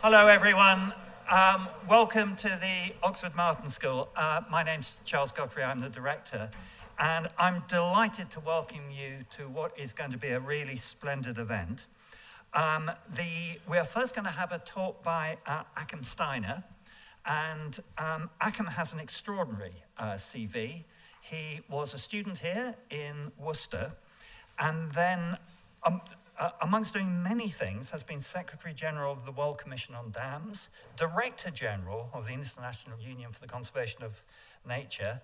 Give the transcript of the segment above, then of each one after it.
Hello, everyone. Um, welcome to the Oxford Martin School. Uh, my name's Charles Godfrey, I'm the director, and I'm delighted to welcome you to what is going to be a really splendid event. Um, the, we're first going to have a talk by uh, Steiner, and um, has an extraordinary uh, CV. He was a student here in Worcester, and then, um, uh, amongst doing many things, has been Secretary General of the World Commission on Dams, Director General of the International Union for the Conservation of Nature,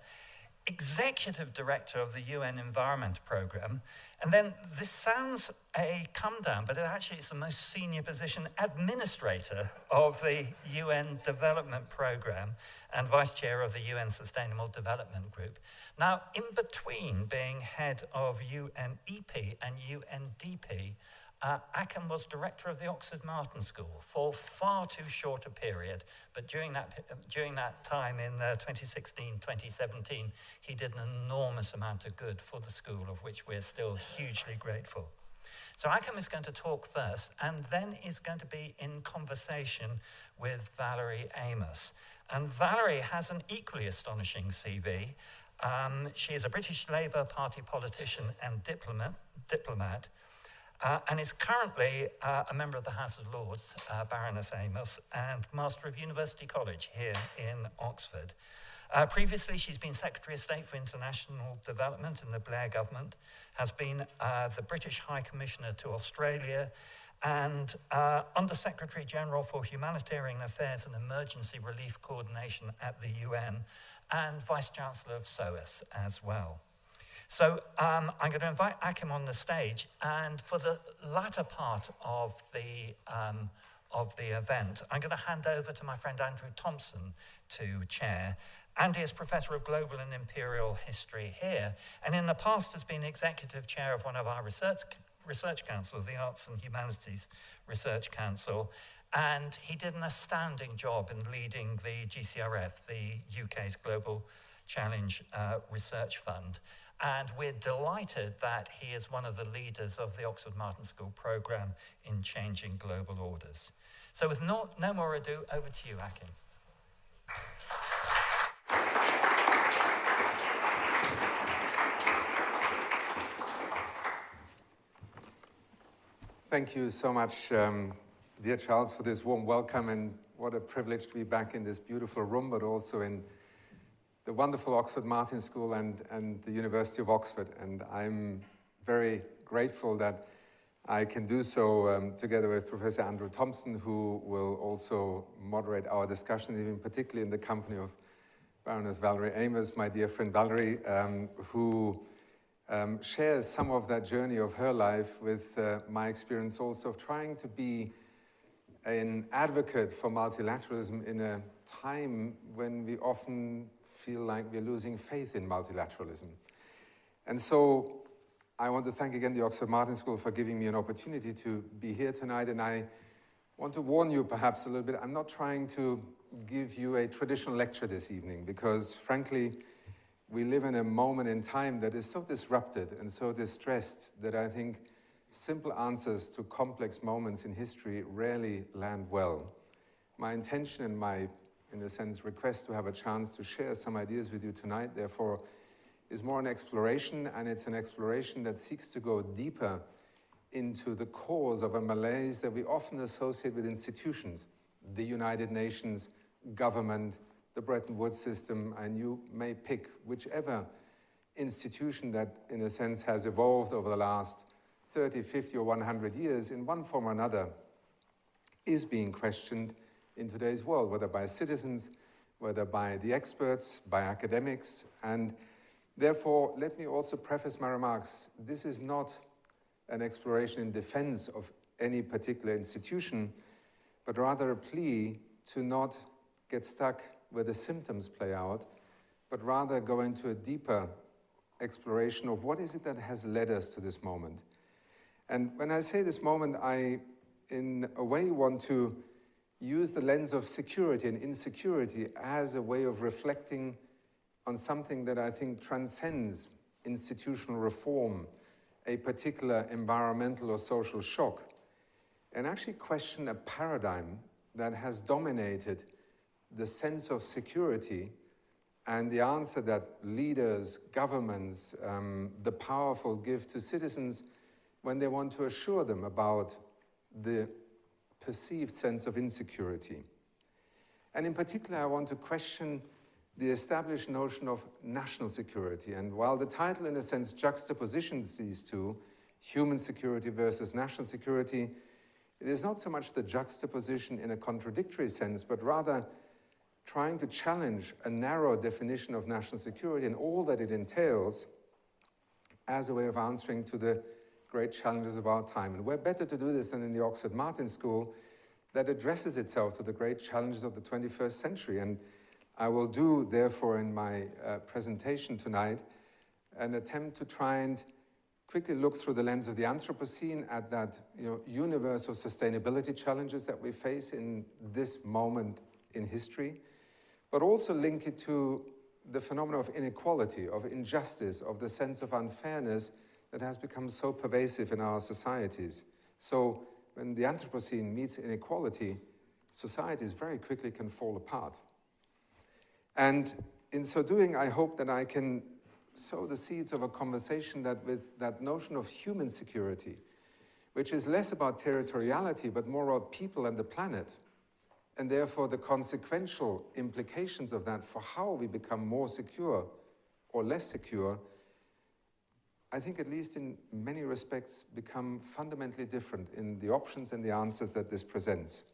executive director of the UN Environment Programme. And then this sounds a come down, but it actually is the most senior position, administrator of the UN Development Programme and vice chair of the UN Sustainable Development Group. Now, in between being head of UNEP and UNDP, uh, was director of the Oxford Martin School for far too short a period, but during that, during that time in uh, 2016 2017, he did an enormous amount of good for the school, of which we're still hugely grateful. So Achim is going to talk first, and then is going to be in conversation with Valerie Amos. And Valerie has an equally astonishing CV. Um, she is a British Labour Party politician and diplomat, diplomat uh, and is currently uh, a member of the House of Lords, uh, Baroness Amos, and Master of University College here in Oxford. Uh, previously, she's been Secretary of State for International Development in the Blair government, has been uh, the British High Commissioner to Australia, and uh, Under Secretary General for Humanitarian Affairs and Emergency Relief Coordination at the UN, and Vice Chancellor of SOAS as well. So um, I'm going to invite Achim on the stage, and for the latter part of the, um, of the event, I'm going to hand over to my friend Andrew Thompson to chair. Andy is Professor of Global and Imperial History here, and in the past has been Executive Chair of one of our research, research councils, the Arts and Humanities Research Council, and he did an astounding job in leading the GCRF, the UK's Global Challenge uh, Research Fund. And we're delighted that he is one of the leaders of the Oxford Martin School program in changing global orders. So, with no, no more ado, over to you, Achim. Thank you so much, um, dear Charles, for this warm welcome, and what a privilege to be back in this beautiful room, but also in the wonderful Oxford Martin School and, and the University of Oxford. And I'm very grateful that I can do so um, together with Professor Andrew Thompson, who will also moderate our discussion, even particularly in the company of Baroness Valerie Amos, my dear friend Valerie, um, who um, shares some of that journey of her life with uh, my experience also of trying to be an advocate for multilateralism in a time when we often feel like we're losing faith in multilateralism. And so I want to thank again the Oxford Martin School for giving me an opportunity to be here tonight. And I want to warn you perhaps a little bit. I'm not trying to give you a traditional lecture this evening because, frankly, we live in a moment in time that is so disrupted and so distressed that I think simple answers to complex moments in history rarely land well. My intention and my in a sense, request to have a chance to share some ideas with you tonight, therefore, is more an exploration, and it's an exploration that seeks to go deeper into the cause of a malaise that we often associate with institutions, the United Nations, government, the Bretton Woods system, and you may pick whichever institution that, in a sense, has evolved over the last 30, 50, or 100 years in one form or another is being questioned in today's world, whether by citizens, whether by the experts, by academics. And therefore, let me also preface my remarks. This is not an exploration in defense of any particular institution, but rather a plea to not get stuck where the symptoms play out, but rather go into a deeper exploration of what is it that has led us to this moment. And when I say this moment, I, in a way, want to use the lens of security and insecurity as a way of reflecting on something that I think transcends institutional reform, a particular environmental or social shock, and actually question a paradigm that has dominated the sense of security and the answer that leaders, governments, um, the powerful give to citizens when they want to assure them about the perceived sense of insecurity. And in particular, I want to question the established notion of national security. And while the title, in a sense, juxtapositions these two, human security versus national security, it is not so much the juxtaposition in a contradictory sense, but rather trying to challenge a narrow definition of national security and all that it entails as a way of answering to the great challenges of our time. And where better to do this than in the Oxford Martin School that addresses itself to the great challenges of the 21st century. And I will do, therefore, in my uh, presentation tonight, an attempt to try and quickly look through the lens of the Anthropocene at that you know, universe of sustainability challenges that we face in this moment in history, but also link it to the phenomenon of inequality, of injustice, of the sense of unfairness that has become so pervasive in our societies. So when the Anthropocene meets inequality, societies very quickly can fall apart. And in so doing, I hope that I can sow the seeds of a conversation that with that notion of human security, which is less about territoriality, but more about people and the planet, and therefore the consequential implications of that for how we become more secure or less secure, I think at least in many respects become fundamentally different in the options and the answers that this presents.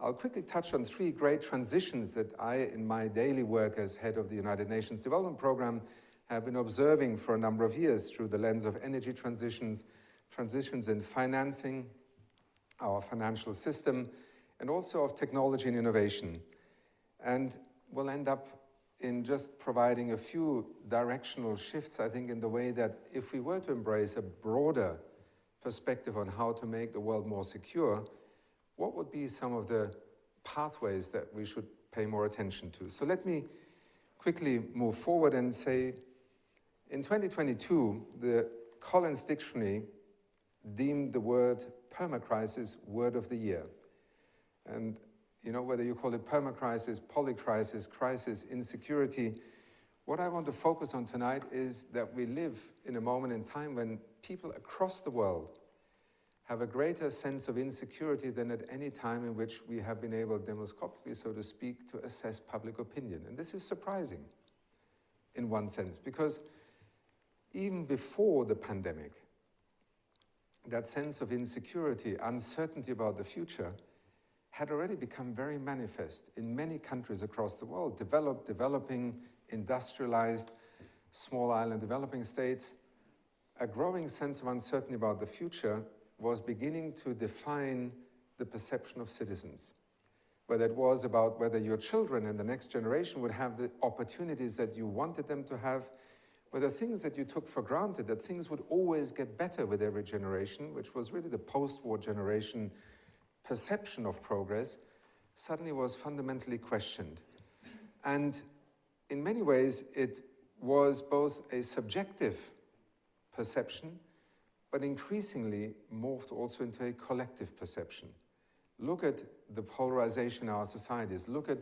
I'll quickly touch on three great transitions that I, in my daily work as head of the United Nations Development Programme, have been observing for a number of years through the lens of energy transitions, transitions in financing, our financial system, and also of technology and innovation. And we'll end up in just providing a few directional shifts, I think, in the way that if we were to embrace a broader perspective on how to make the world more secure, what would be some of the pathways that we should pay more attention to? So let me quickly move forward and say in 2022, the Collins Dictionary deemed the word permacrisis word of the year. And you know, whether you call it permacrisis, polycrisis, crisis, insecurity, what I want to focus on tonight is that we live in a moment in time when people across the world have a greater sense of insecurity than at any time in which we have been able, demoscopically, so to speak, to assess public opinion. And this is surprising in one sense, because even before the pandemic, that sense of insecurity, uncertainty about the future, had already become very manifest in many countries across the world, developed, developing, industrialized, small island developing states. A growing sense of uncertainty about the future was beginning to define the perception of citizens. Whether it was about whether your children and the next generation would have the opportunities that you wanted them to have, whether things that you took for granted, that things would always get better with every generation, which was really the post war generation perception of progress, suddenly was fundamentally questioned. And in many ways, it was both a subjective perception but increasingly morphed also into a collective perception. Look at the polarization in our societies. Look at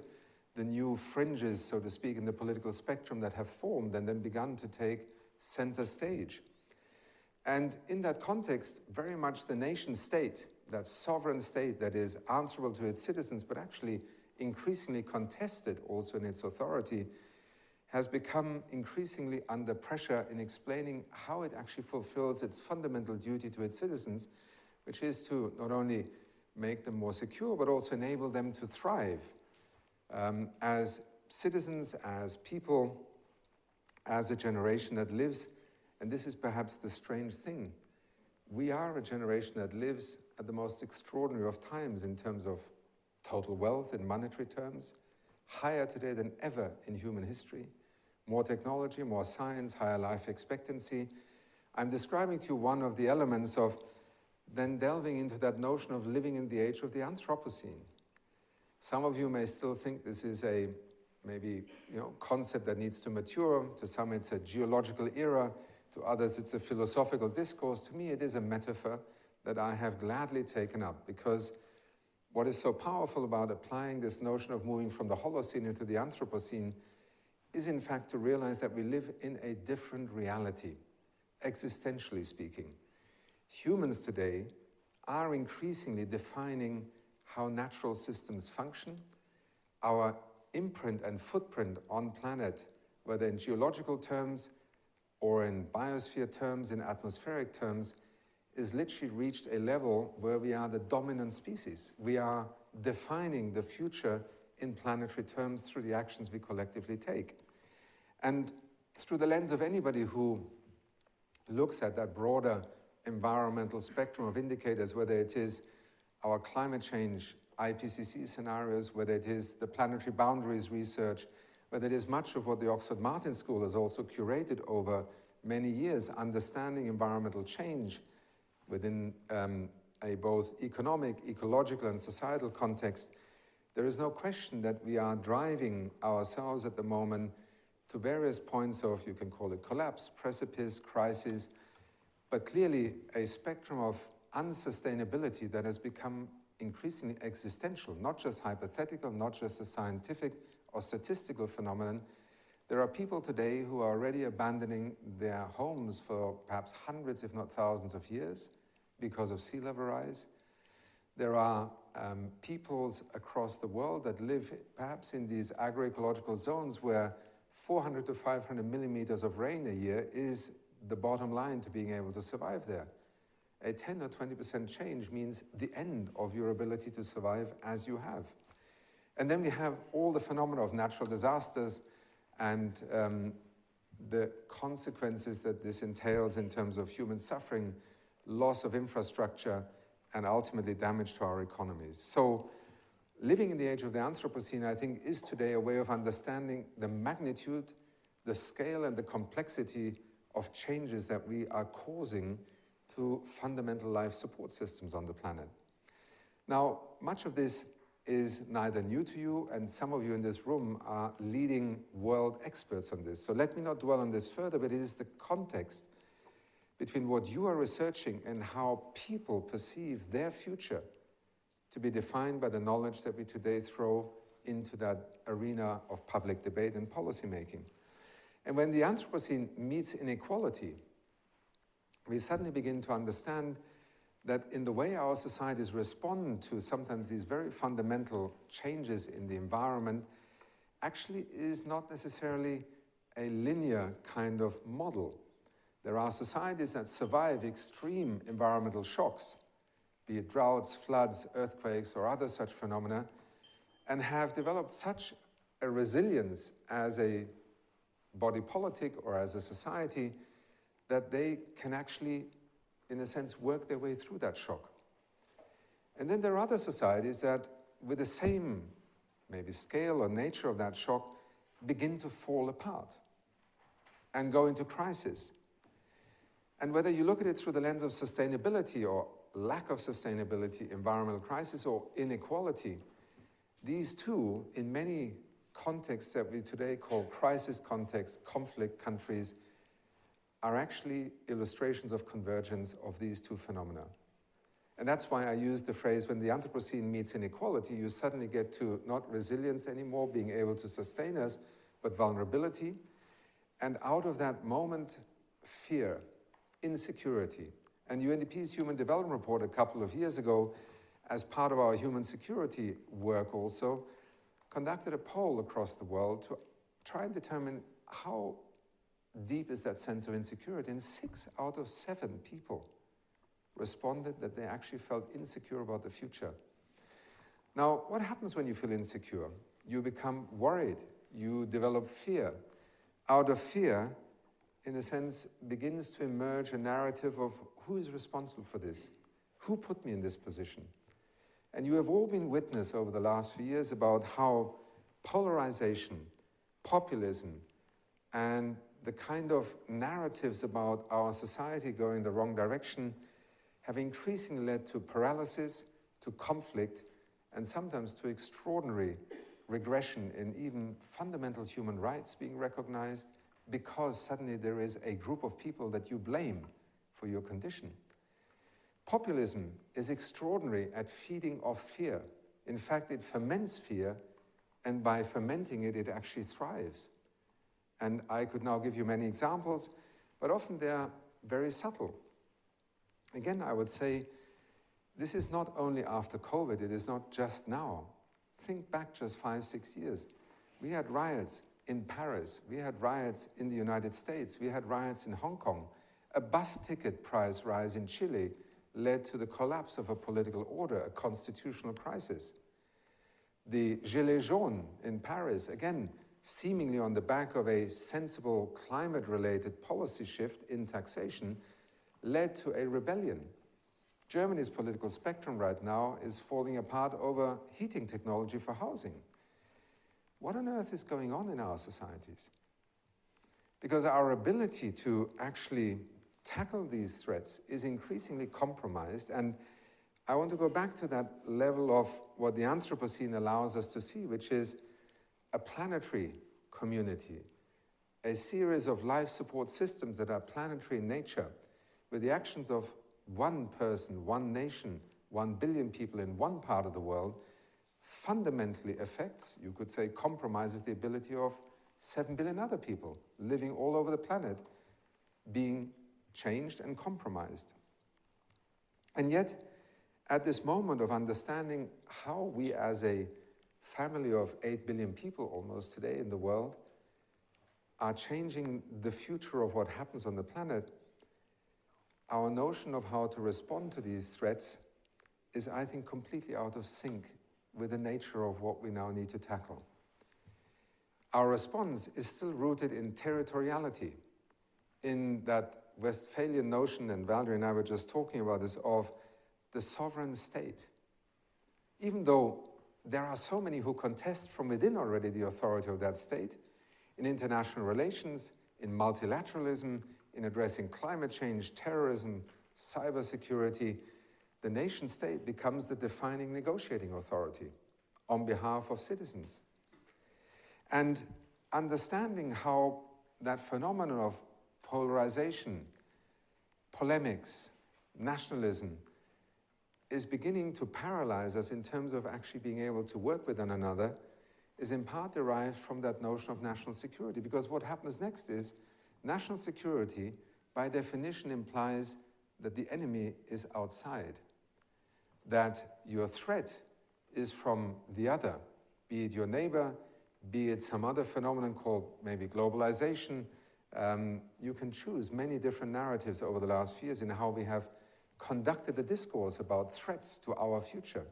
the new fringes, so to speak, in the political spectrum that have formed and then begun to take center stage. And in that context, very much the nation state, that sovereign state that is answerable to its citizens, but actually increasingly contested also in its authority, has become increasingly under pressure in explaining how it actually fulfills its fundamental duty to its citizens, which is to not only make them more secure, but also enable them to thrive um, as citizens, as people, as a generation that lives. And this is perhaps the strange thing. We are a generation that lives at the most extraordinary of times in terms of total wealth in monetary terms, higher today than ever in human history more technology, more science, higher life expectancy. I'm describing to you one of the elements of then delving into that notion of living in the age of the Anthropocene. Some of you may still think this is a maybe you know concept that needs to mature. To some, it's a geological era. To others, it's a philosophical discourse. To me, it is a metaphor that I have gladly taken up because what is so powerful about applying this notion of moving from the Holocene into the Anthropocene is, in fact, to realize that we live in a different reality, existentially speaking. Humans today are increasingly defining how natural systems function, our imprint and footprint on planet, whether in geological terms or in biosphere terms, in atmospheric terms, is literally reached a level where we are the dominant species. We are defining the future in planetary terms through the actions we collectively take. And through the lens of anybody who looks at that broader environmental spectrum of indicators, whether it is our climate change IPCC scenarios, whether it is the planetary boundaries research, whether it is much of what the Oxford Martin School has also curated over many years, understanding environmental change within um, a both economic, ecological, and societal context, there is no question that we are driving ourselves at the moment to various points of, you can call it collapse, precipice, crisis, but clearly a spectrum of unsustainability that has become increasingly existential, not just hypothetical, not just a scientific or statistical phenomenon. There are people today who are already abandoning their homes for perhaps hundreds, if not thousands of years because of sea level rise. There are um, peoples across the world that live perhaps in these agroecological zones where 400 to 500 millimeters of rain a year is the bottom line to being able to survive there. A 10 or 20% change means the end of your ability to survive as you have. And then we have all the phenomena of natural disasters and um, the consequences that this entails in terms of human suffering, loss of infrastructure, and ultimately damage to our economies. So living in the age of the Anthropocene, I think, is today a way of understanding the magnitude, the scale, and the complexity of changes that we are causing to fundamental life support systems on the planet. Now, much of this is neither new to you, and some of you in this room are leading world experts on this. So let me not dwell on this further, but it is the context between what you are researching and how people perceive their future to be defined by the knowledge that we today throw into that arena of public debate and policy making. And when the Anthropocene meets inequality, we suddenly begin to understand that in the way our societies respond to sometimes these very fundamental changes in the environment actually is not necessarily a linear kind of model. There are societies that survive extreme environmental shocks, be it droughts, floods, earthquakes, or other such phenomena, and have developed such a resilience as a body politic or as a society that they can actually, in a sense, work their way through that shock. And then there are other societies that, with the same maybe scale or nature of that shock, begin to fall apart and go into crisis. And whether you look at it through the lens of sustainability or lack of sustainability, environmental crisis, or inequality, these two, in many contexts that we today call crisis contexts, conflict countries, are actually illustrations of convergence of these two phenomena. And that's why I use the phrase when the Anthropocene meets inequality, you suddenly get to not resilience anymore, being able to sustain us, but vulnerability. And out of that moment, fear insecurity. And UNDP's Human Development Report a couple of years ago, as part of our human security work also, conducted a poll across the world to try and determine how deep is that sense of insecurity. And six out of seven people responded that they actually felt insecure about the future. Now, what happens when you feel insecure? You become worried, you develop fear. Out of fear, in a sense, begins to emerge a narrative of who is responsible for this? Who put me in this position? And you have all been witness over the last few years about how polarization, populism, and the kind of narratives about our society going the wrong direction have increasingly led to paralysis, to conflict, and sometimes to extraordinary regression in even fundamental human rights being recognized because suddenly there is a group of people that you blame for your condition. Populism is extraordinary at feeding off fear In fact, it ferments fear, and by fermenting it, it actually thrives. And I could now give you many examples, but often they're very subtle. Again, I would say this is not only after COVID, it is not just now. Think back just five, six years. We had riots in Paris, we had riots in the United States, we had riots in Hong Kong. A bus ticket price rise in Chile led to the collapse of a political order, a constitutional crisis. The Gilets jaunes in Paris, again, seemingly on the back of a sensible climate related policy shift in taxation, led to a rebellion. Germany's political spectrum right now is falling apart over heating technology for housing. What on earth is going on in our societies? Because our ability to actually tackle these threats is increasingly compromised. And I want to go back to that level of what the Anthropocene allows us to see, which is a planetary community, a series of life support systems that are planetary in nature, where the actions of one person, one nation, one billion people in one part of the world, fundamentally affects, you could say, compromises the ability of seven billion other people living all over the planet being changed and compromised. And yet, at this moment of understanding how we as a family of 8 billion people almost today in the world are changing the future of what happens on the planet, our notion of how to respond to these threats is, I think, completely out of sync with the nature of what we now need to tackle. Our response is still rooted in territoriality, in that Westphalian notion, and Valerie and I were just talking about this, of the sovereign state. Even though there are so many who contest from within already the authority of that state in international relations, in multilateralism, in addressing climate change, terrorism, cybersecurity, the nation state becomes the defining negotiating authority on behalf of citizens. And understanding how that phenomenon of polarization, polemics, nationalism, is beginning to paralyze us in terms of actually being able to work with one another is in part derived from that notion of national security. Because what happens next is national security, by definition, implies that the enemy is outside, that your threat is from the other, be it your neighbor, be it some other phenomenon called maybe globalization. Um, you can choose many different narratives over the last few years in how we have conducted a discourse about threats to our future.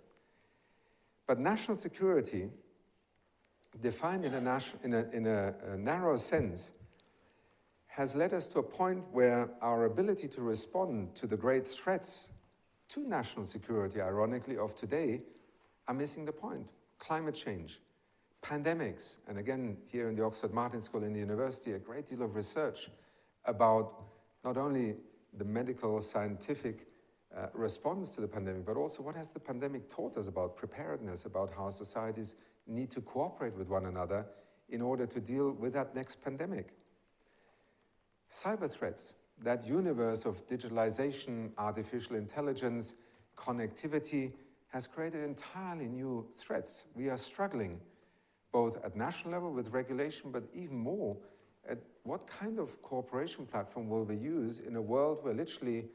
But national security, defined in a, in a, in a, a narrow sense, has led us to a point where our ability to respond to the great threats to national security, ironically, of today are missing the point. Climate change, pandemics, and again, here in the Oxford Martin School in the university, a great deal of research about not only the medical, scientific uh, response to the pandemic, but also what has the pandemic taught us about preparedness, about how societies need to cooperate with one another in order to deal with that next pandemic. Cyber threats, that universe of digitalization, artificial intelligence, connectivity, has created entirely new threats. We are struggling both at national level with regulation, but even more at what kind of cooperation platform will we use in a world where literally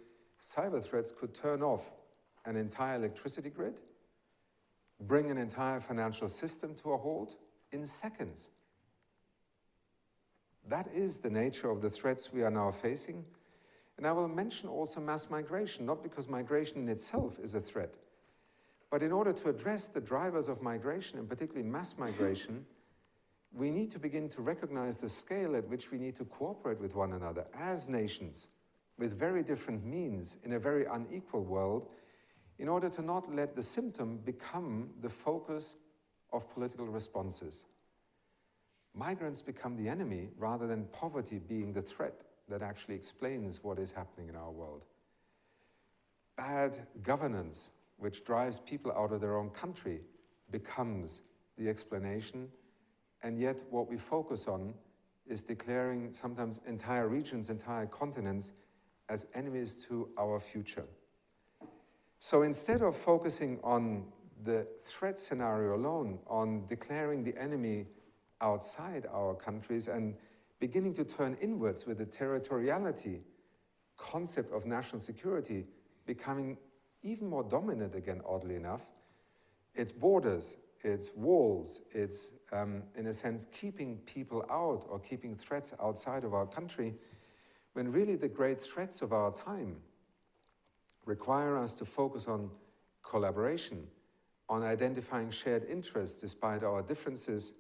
cyber threats could turn off an entire electricity grid, bring an entire financial system to a halt in seconds. That is the nature of the threats we are now facing. And I will mention also mass migration, not because migration in itself is a threat, but in order to address the drivers of migration, and particularly mass migration, we need to begin to recognize the scale at which we need to cooperate with one another as nations with very different means in a very unequal world in order to not let the symptom become the focus of political responses. Migrants become the enemy rather than poverty being the threat that actually explains what is happening in our world. Bad governance, which drives people out of their own country, becomes the explanation, and yet what we focus on is declaring sometimes entire regions, entire continents as enemies to our future. So instead of focusing on the threat scenario alone on declaring the enemy outside our countries and beginning to turn inwards with the territoriality concept of national security becoming even more dominant again, oddly enough. Its borders, its walls, it's, um, in a sense, keeping people out or keeping threats outside of our country, when really the great threats of our time require us to focus on collaboration, on identifying shared interests despite our differences,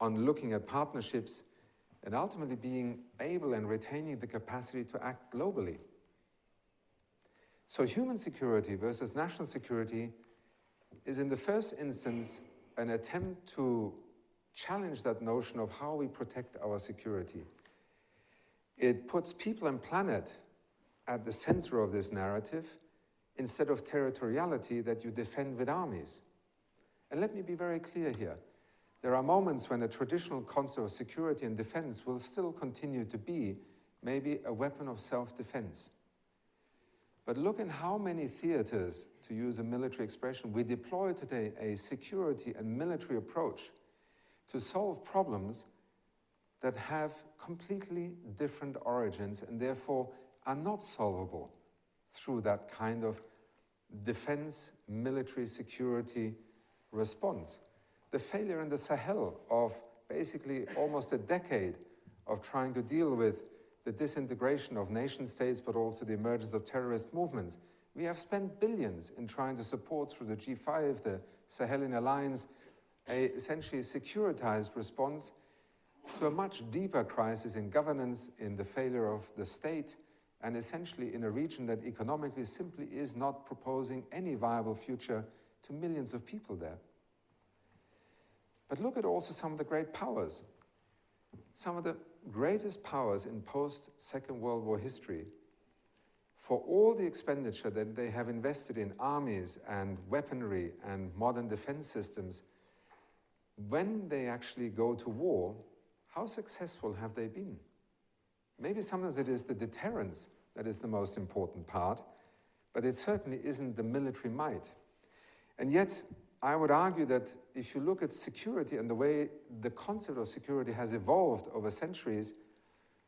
on looking at partnerships, and ultimately being able and retaining the capacity to act globally. So, human security versus national security is, in the first instance, an attempt to challenge that notion of how we protect our security. It puts people and planet at the center of this narrative instead of territoriality that you defend with armies. And let me be very clear here. There are moments when a traditional concept of security and defense will still continue to be maybe a weapon of self defense. But look in how many theaters, to use a military expression, we deploy today a security and military approach to solve problems that have completely different origins and therefore are not solvable through that kind of defense, military security response. The failure in the Sahel of basically almost a decade of trying to deal with the disintegration of nation states, but also the emergence of terrorist movements. We have spent billions in trying to support through the G5, the Sahelian alliance, a essentially securitized response to a much deeper crisis in governance, in the failure of the state, and essentially in a region that economically simply is not proposing any viable future to millions of people there. But look at also some of the great powers. Some of the greatest powers in post Second World War history, for all the expenditure that they have invested in armies and weaponry and modern defense systems, when they actually go to war, how successful have they been? Maybe sometimes it is the deterrence that is the most important part, but it certainly isn't the military might. And yet, I would argue that if you look at security and the way the concept of security has evolved over centuries,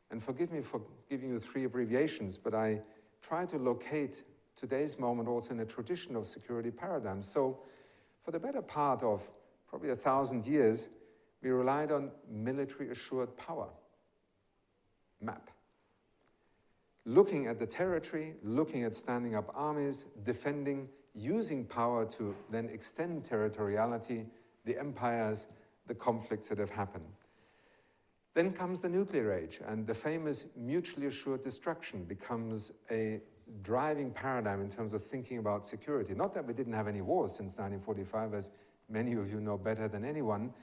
and forgive me for giving you three abbreviations, but I try to locate today's moment also in a tradition of security paradigms. So, for the better part of probably a thousand years, we relied on military assured power, MAP. Looking at the territory, looking at standing up armies, defending, using power to then extend territoriality, the empires, the conflicts that have happened. Then comes the nuclear age, and the famous mutually assured destruction becomes a driving paradigm in terms of thinking about security. Not that we didn't have any wars since 1945, as many of you know better than anyone,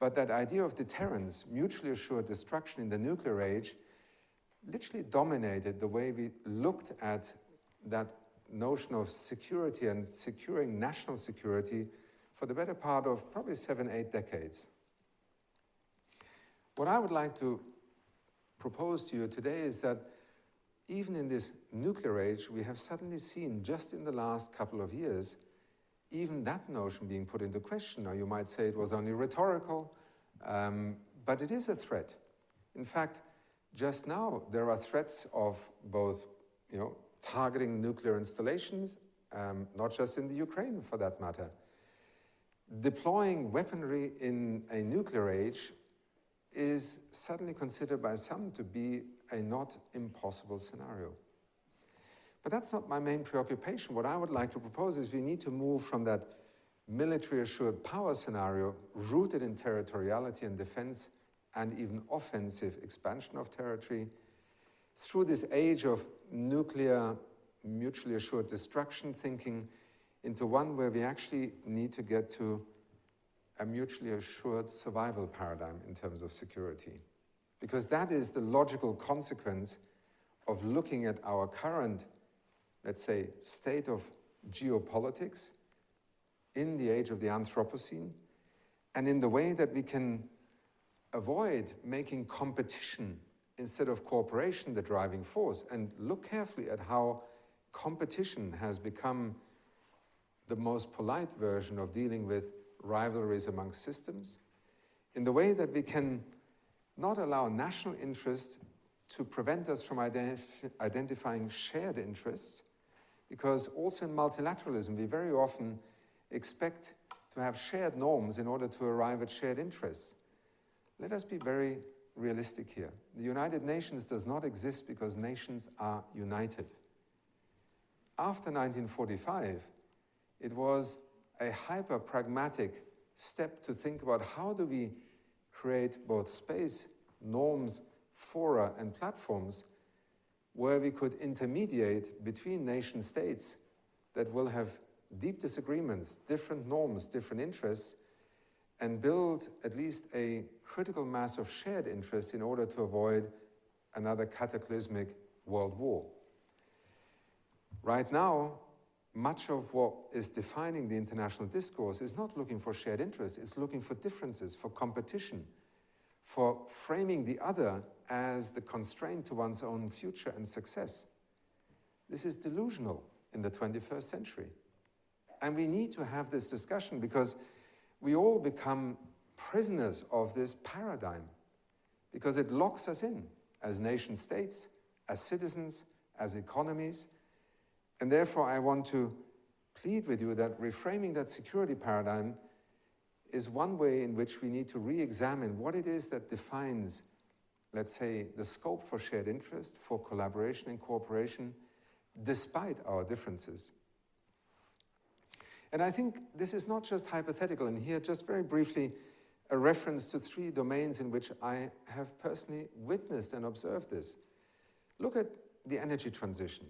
but that idea of deterrence, mutually assured destruction in the nuclear age, literally dominated the way we looked at that notion of security and securing national security for the better part of probably seven, eight decades. What I would like to propose to you today is that even in this nuclear age, we have suddenly seen just in the last couple of years, even that notion being put into question. Now, you might say it was only rhetorical, um, but it is a threat. In fact, just now there are threats of both, you know, targeting nuclear installations, um, not just in the Ukraine for that matter. Deploying weaponry in a nuclear age is suddenly considered by some to be a not impossible scenario. But that's not my main preoccupation. What I would like to propose is we need to move from that military assured power scenario rooted in territoriality and defense and even offensive expansion of territory through this age of nuclear mutually assured destruction thinking into one where we actually need to get to a mutually assured survival paradigm in terms of security. Because that is the logical consequence of looking at our current, let's say, state of geopolitics in the age of the Anthropocene and in the way that we can avoid making competition instead of cooperation the driving force. And look carefully at how competition has become the most polite version of dealing with rivalries among systems in the way that we can not allow national interest to prevent us from identif identifying shared interests, because also in multilateralism, we very often expect to have shared norms in order to arrive at shared interests. Let us be very realistic here. The United Nations does not exist because nations are united. After 1945, it was a hyper pragmatic step to think about how do we create both space, norms, fora, and platforms where we could intermediate between nation states that will have deep disagreements, different norms, different interests, and build at least a critical mass of shared interests in order to avoid another cataclysmic world war. Right now, much of what is defining the international discourse is not looking for shared interests, it's looking for differences, for competition, for framing the other as the constraint to one's own future and success. This is delusional in the 21st century. And we need to have this discussion because we all become prisoners of this paradigm because it locks us in as nation states, as citizens, as economies. And therefore, I want to plead with you that reframing that security paradigm is one way in which we need to re examine what it is that defines, let's say, the scope for shared interest, for collaboration and cooperation, despite our differences. And I think this is not just hypothetical, and here, just very briefly, a reference to three domains in which I have personally witnessed and observed this. Look at the energy transition.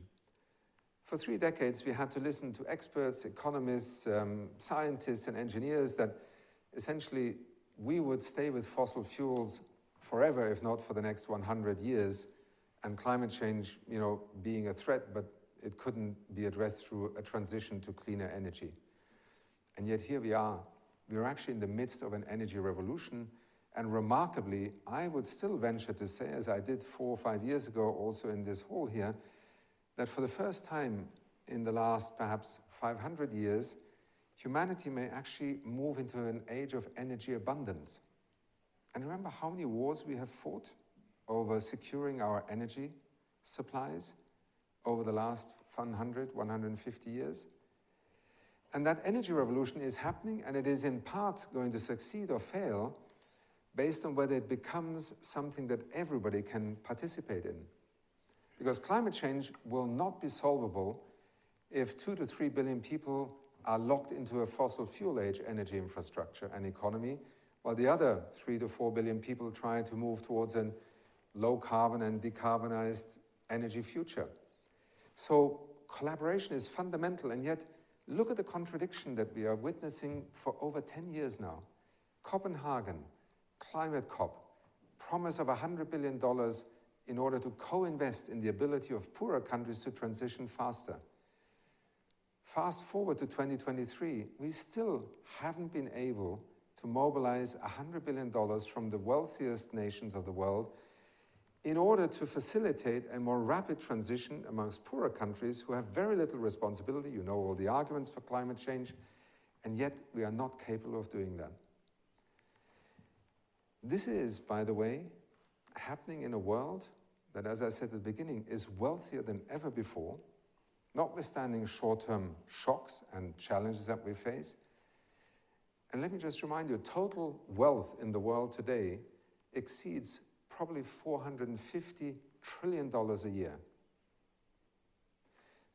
For three decades, we had to listen to experts, economists, um, scientists, and engineers that essentially we would stay with fossil fuels forever, if not for the next 100 years, and climate change, you know, being a threat, but it couldn't be addressed through a transition to cleaner energy. And yet here we are. We are actually in the midst of an energy revolution. And remarkably, I would still venture to say, as I did four or five years ago, also in this hall here, that for the first time in the last perhaps 500 years, humanity may actually move into an age of energy abundance. And remember how many wars we have fought over securing our energy supplies over the last 100, 150 years? And that energy revolution is happening, and it is in part going to succeed or fail based on whether it becomes something that everybody can participate in. Because climate change will not be solvable if two to three billion people are locked into a fossil fuel age energy infrastructure and economy, while the other three to four billion people try to move towards a low carbon and decarbonized energy future. So collaboration is fundamental, and yet Look at the contradiction that we are witnessing for over 10 years now. Copenhagen, climate COP, promise of $100 billion in order to co invest in the ability of poorer countries to transition faster. Fast forward to 2023, we still haven't been able to mobilize $100 billion from the wealthiest nations of the world in order to facilitate a more rapid transition amongst poorer countries who have very little responsibility, you know all the arguments for climate change, and yet we are not capable of doing that. This is, by the way, happening in a world that, as I said at the beginning, is wealthier than ever before, notwithstanding short term shocks and challenges that we face. And let me just remind you total wealth in the world today exceeds probably $450 trillion a year.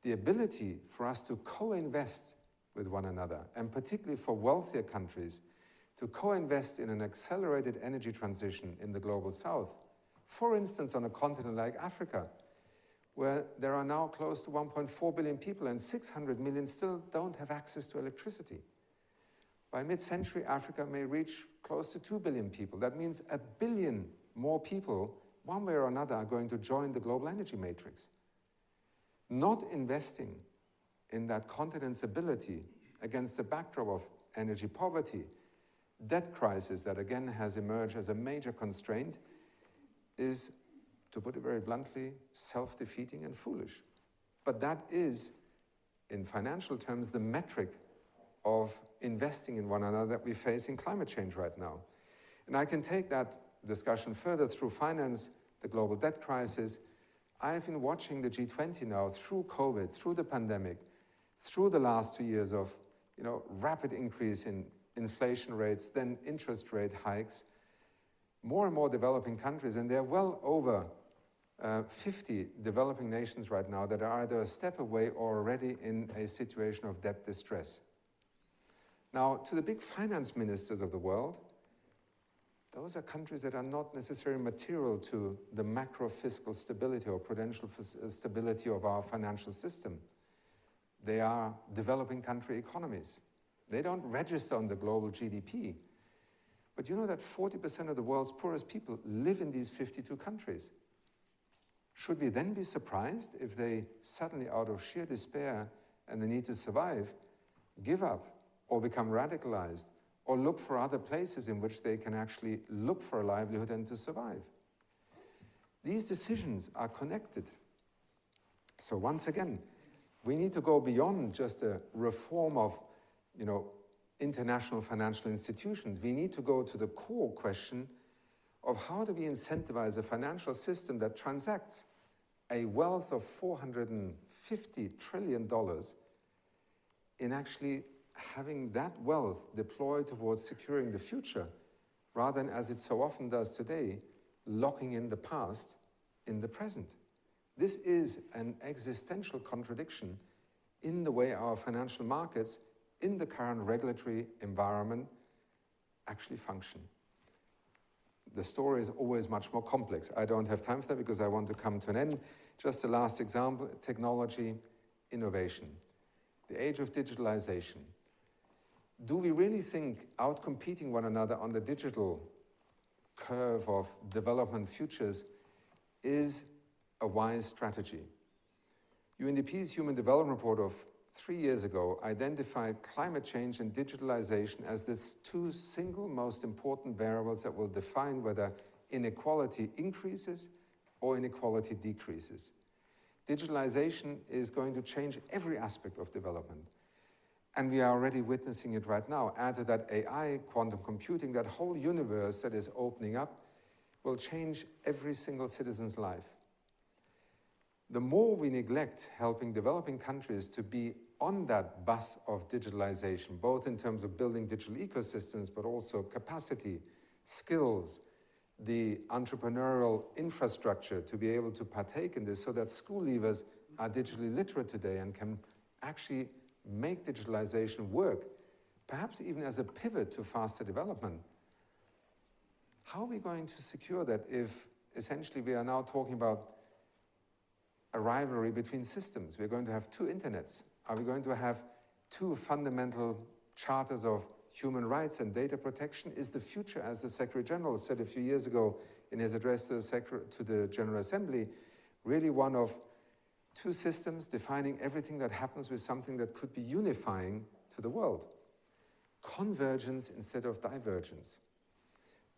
The ability for us to co invest with one another, and particularly for wealthier countries, to co invest in an accelerated energy transition in the global south, for instance, on a continent like Africa, where there are now close to 1.4 billion people and 600 million still don't have access to electricity. By mid century, Africa may reach close to 2 billion people. That means a billion more people, one way or another, are going to join the global energy matrix. Not investing in that continent's ability against the backdrop of energy poverty, debt crisis that again has emerged as a major constraint, is, to put it very bluntly, self defeating and foolish. But that is, in financial terms, the metric of investing in one another that we face in climate change right now. And I can take that discussion further through finance, the global debt crisis. I've been watching the G20 now through COVID, through the pandemic, through the last two years of you know, rapid increase in inflation rates, then interest rate hikes, more and more developing countries, and they're well over uh, 50 developing nations right now that are either a step away or already in a situation of debt distress. Now, to the big finance ministers of the world, those are countries that are not necessarily material to the macro fiscal stability or prudential uh, stability of our financial system. They are developing country economies. They don't register on the global GDP. But you know that 40% of the world's poorest people live in these 52 countries. Should we then be surprised if they suddenly, out of sheer despair and the need to survive, give up or become radicalized or look for other places in which they can actually look for a livelihood and to survive? These decisions are connected. So, once again, we need to go beyond just a reform of you know, international financial institutions. We need to go to the core question of how do we incentivize a financial system that transacts a wealth of $450 trillion in actually having that wealth deployed towards securing the future rather than, as it so often does today, locking in the past in the present. This is an existential contradiction in the way our financial markets in the current regulatory environment actually function. The story is always much more complex. I don't have time for that because I want to come to an end. Just the last example, technology, innovation. The age of digitalization. Do we really think outcompeting one another on the digital curve of development futures is a wise strategy? UNDP's Human Development Report of three years ago identified climate change and digitalization as the two single most important variables that will define whether inequality increases or inequality decreases. Digitalization is going to change every aspect of development. And we are already witnessing it right now. Add to that AI, quantum computing, that whole universe that is opening up will change every single citizen's life the more we neglect helping developing countries to be on that bus of digitalization, both in terms of building digital ecosystems, but also capacity, skills, the entrepreneurial infrastructure to be able to partake in this so that school leavers are digitally literate today and can actually make digitalization work, perhaps even as a pivot to faster development. How are we going to secure that if essentially we are now talking about a rivalry between systems. We're going to have two internets. Are we going to have two fundamental charters of human rights and data protection? Is the future, as the Secretary General said a few years ago in his address to the, to the General Assembly, really one of two systems defining everything that happens with something that could be unifying to the world? Convergence instead of divergence.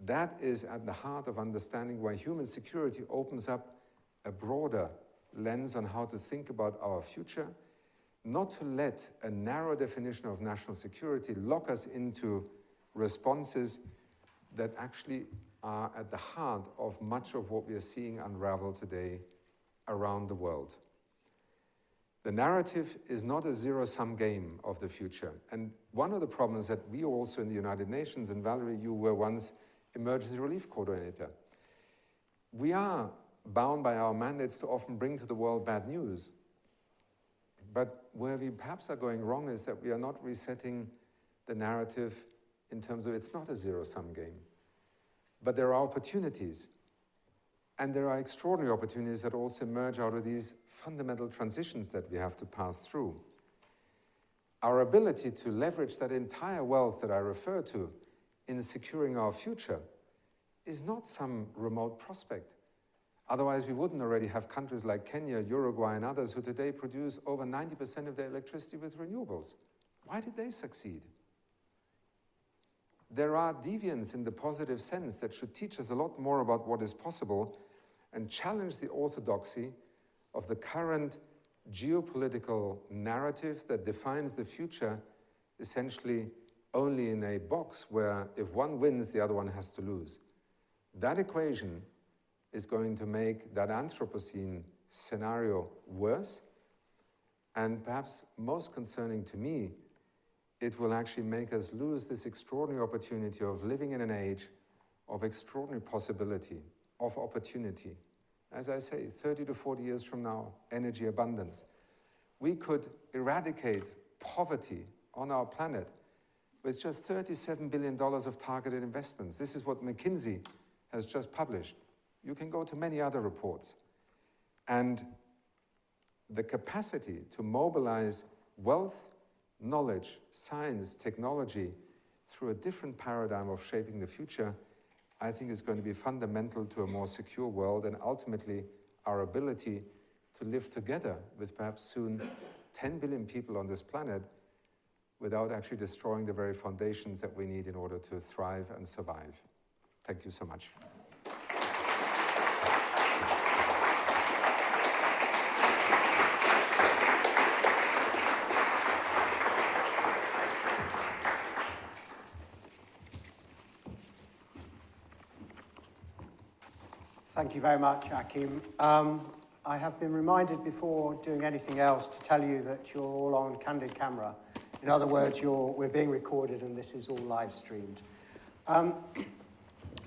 That is at the heart of understanding why human security opens up a broader lens on how to think about our future, not to let a narrow definition of national security lock us into responses that actually are at the heart of much of what we are seeing unravel today around the world. The narrative is not a zero sum game of the future. And one of the problems that we also in the United Nations, and Valerie, you were once emergency relief coordinator, we are bound by our mandates to often bring to the world bad news. But where we perhaps are going wrong is that we are not resetting the narrative in terms of it's not a zero sum game. But there are opportunities. And there are extraordinary opportunities that also emerge out of these fundamental transitions that we have to pass through. Our ability to leverage that entire wealth that I refer to in securing our future is not some remote prospect. Otherwise, we wouldn't already have countries like Kenya, Uruguay, and others who today produce over 90% of their electricity with renewables. Why did they succeed? There are deviants in the positive sense that should teach us a lot more about what is possible and challenge the orthodoxy of the current geopolitical narrative that defines the future essentially only in a box where if one wins, the other one has to lose. That equation is going to make that Anthropocene scenario worse. And perhaps most concerning to me, it will actually make us lose this extraordinary opportunity of living in an age of extraordinary possibility, of opportunity. As I say, 30 to 40 years from now, energy abundance. We could eradicate poverty on our planet with just $37 billion of targeted investments. This is what McKinsey has just published. You can go to many other reports. And the capacity to mobilize wealth, knowledge, science, technology through a different paradigm of shaping the future, I think is going to be fundamental to a more secure world and ultimately our ability to live together with perhaps soon 10 billion people on this planet without actually destroying the very foundations that we need in order to thrive and survive. Thank you so much. Thank you very much, Achim. Um, I have been reminded before doing anything else to tell you that you're all on candid camera. In other words, we're being recorded and this is all live streamed. Um,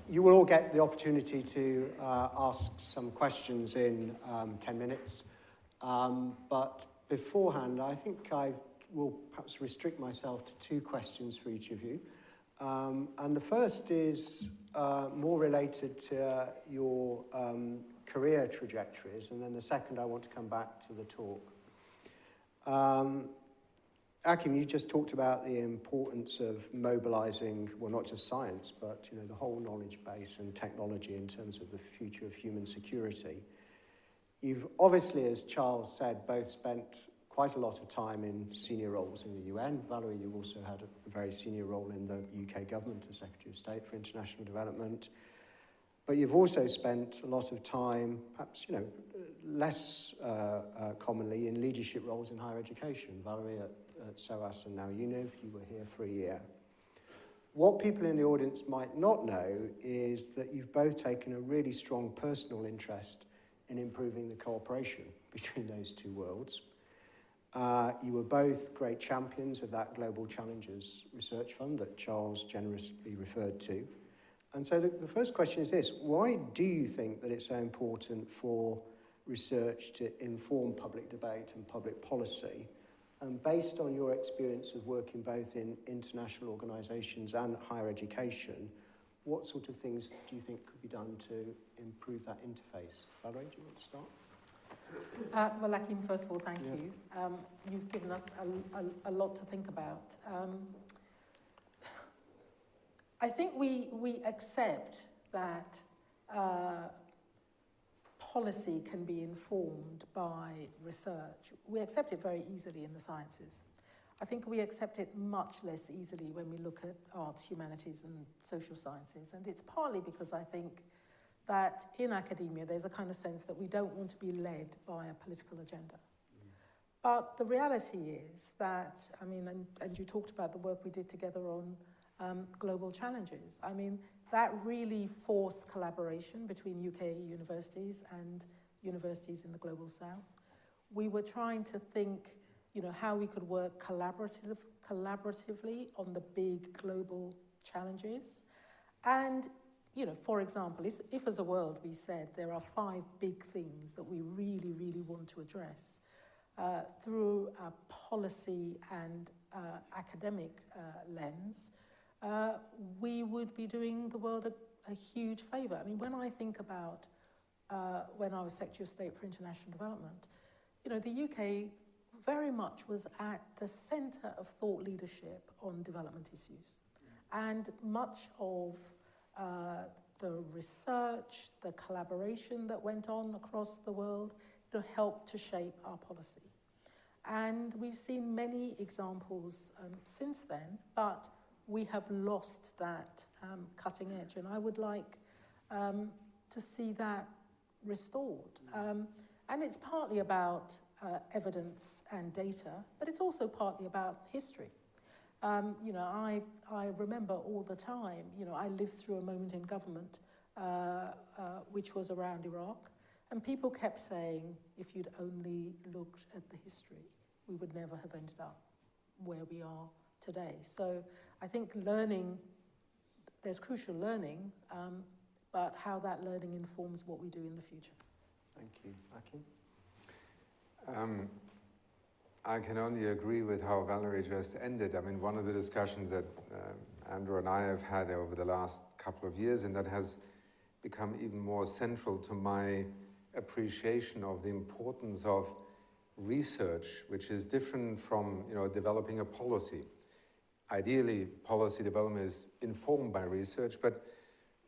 you will all get the opportunity to uh, ask some questions in um, 10 minutes. Um, but beforehand, I think I will perhaps restrict myself to two questions for each of you. Um, and the first is uh, more related to your um, career trajectories, and then the second I want to come back to the talk. Um, Achim, you just talked about the importance of mobilizing, well, not just science, but you know, the whole knowledge base and technology in terms of the future of human security. You've obviously, as Charles said, both spent quite a lot of time in senior roles in the UN. Valerie, you also had a very senior role in the UK government as Secretary of State for International Development. But you've also spent a lot of time, perhaps, you know, less uh, uh, commonly in leadership roles in higher education. Valerie at, at SOAS and now UNIV, you were here for a year. What people in the audience might not know is that you've both taken a really strong personal interest in improving the cooperation between those two worlds. Uh, you were both great champions of that Global Challenges Research Fund that Charles generously referred to. And so the, the first question is this, why do you think that it's so important for research to inform public debate and public policy? And based on your experience of working both in international organisations and higher education, what sort of things do you think could be done to improve that interface? Valerie, do you want to start? Uh, well, Achim, first of all, thank yeah. you. Um, you've given us a, a, a, lot to think about. Um, I think we, we accept that uh, policy can be informed by research. We accept it very easily in the sciences. I think we accept it much less easily when we look at arts, humanities, and social sciences. And it's partly because I think that in academia there's a kind of sense that we don't want to be led by a political agenda. But the reality is that, I mean, and, and you talked about the work we did together on um, global challenges. I mean, that really forced collaboration between UK universities and universities in the global south. We were trying to think, you know, how we could work collaborative, collaboratively on the big global challenges. And you know, for example, if as a world we said there are five big things that we really, really want to address uh, through a policy and uh, academic uh, lens, uh, we would be doing the world a, a huge favour. I mean, when I think about uh, when I was Secretary of State for International Development, you know, the UK very much was at the centre of thought leadership on development issues. And much of uh, the research, the collaboration that went on across the world to help to shape our policy. And we've seen many examples um, since then, but we have lost that um, cutting edge. And I would like um, to see that restored. Um, and it's partly about uh, evidence and data, but it's also partly about history. Um, you know, I, I remember all the time, you know, I lived through a moment in government uh, uh, which was around Iraq, and people kept saying, if you'd only looked at the history, we would never have ended up where we are today. So I think learning, there's crucial learning, um, but how that learning informs what we do in the future. Thank you. Achim? Um, I can only agree with how Valerie just ended. I mean, one of the discussions that uh, Andrew and I have had over the last couple of years, and that has become even more central to my appreciation of the importance of research, which is different from you know developing a policy. Ideally, policy development is informed by research, but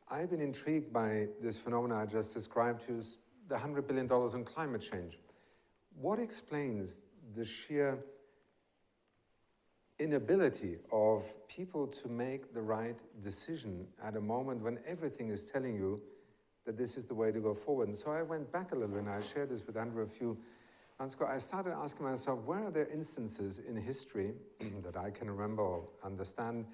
I've been intrigued by this phenomenon I just described to you, the $100 billion on climate change. What explains the sheer inability of people to make the right decision at a moment when everything is telling you that this is the way to go forward. And so I went back a little and I shared this with Andrew a few months ago. I started asking myself, where are there instances in history that I can remember or understand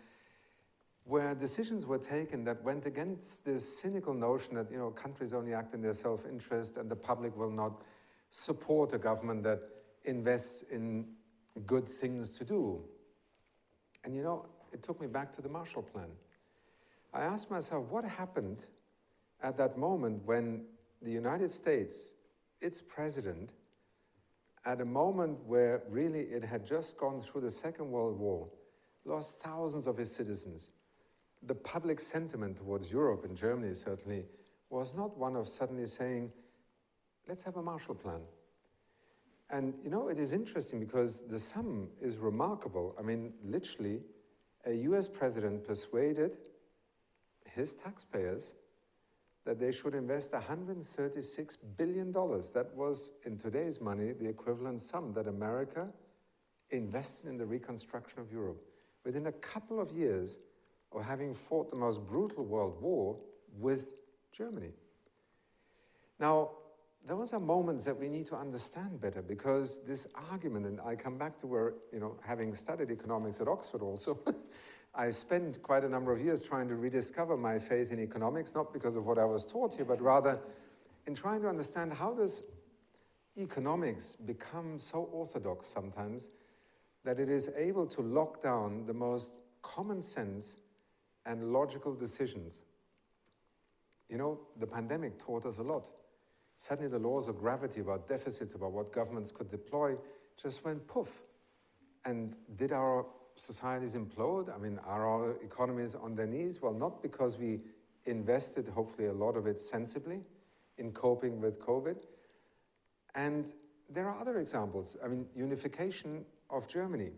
where decisions were taken that went against this cynical notion that you know countries only act in their self-interest and the public will not support a government that invests in good things to do. And you know, it took me back to the Marshall Plan. I asked myself, what happened at that moment when the United States, its president, at a moment where really it had just gone through the Second World War, lost thousands of his citizens, the public sentiment towards Europe and Germany certainly was not one of suddenly saying, let's have a Marshall Plan. And you know, it is interesting because the sum is remarkable. I mean, literally, a US president persuaded his taxpayers that they should invest $136 billion. That was, in today's money, the equivalent sum that America invested in the reconstruction of Europe. Within a couple of years, of having fought the most brutal world war with Germany. Now, those are moments that we need to understand better because this argument, and I come back to where, you know, having studied economics at Oxford also, I spent quite a number of years trying to rediscover my faith in economics, not because of what I was taught here, but rather in trying to understand how does economics become so orthodox sometimes that it is able to lock down the most common sense and logical decisions. You know, the pandemic taught us a lot. Suddenly, the laws of gravity about deficits, about what governments could deploy, just went poof. And did our societies implode? I mean, are our economies on their knees? Well, not because we invested, hopefully, a lot of it sensibly in coping with COVID. And there are other examples. I mean, unification of Germany.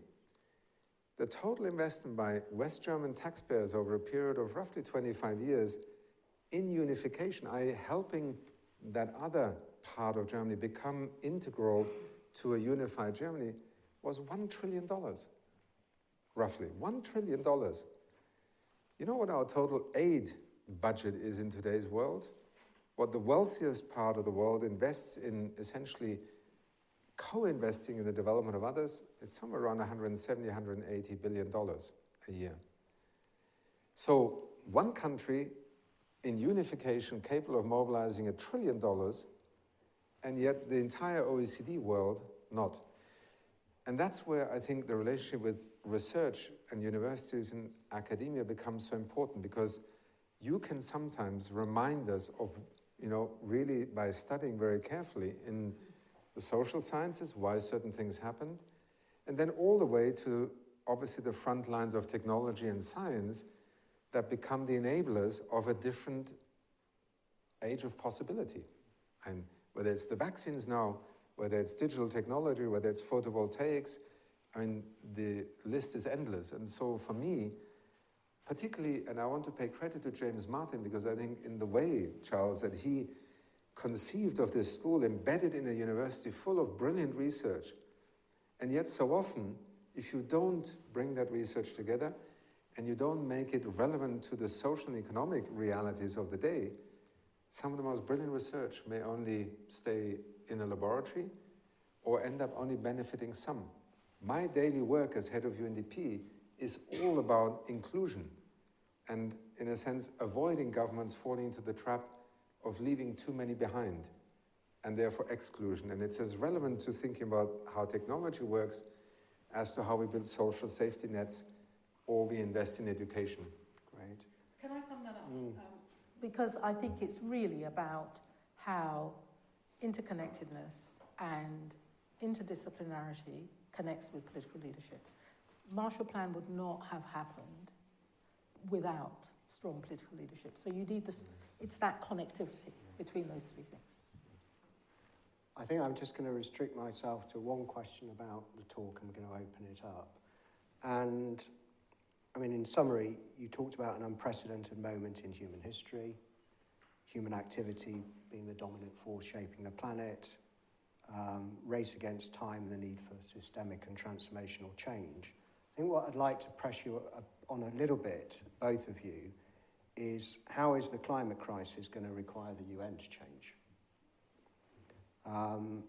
The total investment by West German taxpayers over a period of roughly 25 years in unification, i.e., helping that other part of Germany become integral to a unified Germany, was $1 trillion, roughly. $1 trillion. You know what our total aid budget is in today's world? What the wealthiest part of the world invests in essentially co-investing in the development of others, it's somewhere around 170, 180 billion dollars a year. So one country in unification capable of mobilizing a trillion dollars, and yet the entire OECD world not. And that's where I think the relationship with research and universities and academia becomes so important because you can sometimes remind us of, you know, really by studying very carefully in the social sciences, why certain things happened, and then all the way to obviously the front lines of technology and science that become the enablers of a different age of possibility. And whether it's the vaccines now, whether it's digital technology, whether it's photovoltaics, I mean, the list is endless. And so for me, particularly, and I want to pay credit to James Martin because I think in the way, Charles, that he conceived of this school embedded in a university full of brilliant research. And yet, so often, if you don't bring that research together and you don't make it relevant to the social and economic realities of the day, some of the most brilliant research may only stay in a laboratory or end up only benefiting some. My daily work as head of UNDP is all about inclusion and, in a sense, avoiding governments falling into the trap of leaving too many behind and therefore exclusion. And it's as relevant to thinking about how technology works as to how we build social safety nets or we invest in education. Great. Can I sum that up? Mm. Um, because I think it's really about how interconnectedness and interdisciplinarity connects with political leadership. Marshall Plan would not have happened without strong political leadership. So you need this, it's that connectivity between those three things. I think I'm just going to restrict myself to one question about the talk and we're going to open it up. And I mean, in summary, you talked about an unprecedented moment in human history, human activity being the dominant force shaping the planet, um, race against time and the need for systemic and transformational change. I think what I'd like to press you on a little bit, both of you, is how is the climate crisis going to require the UN to change? Um,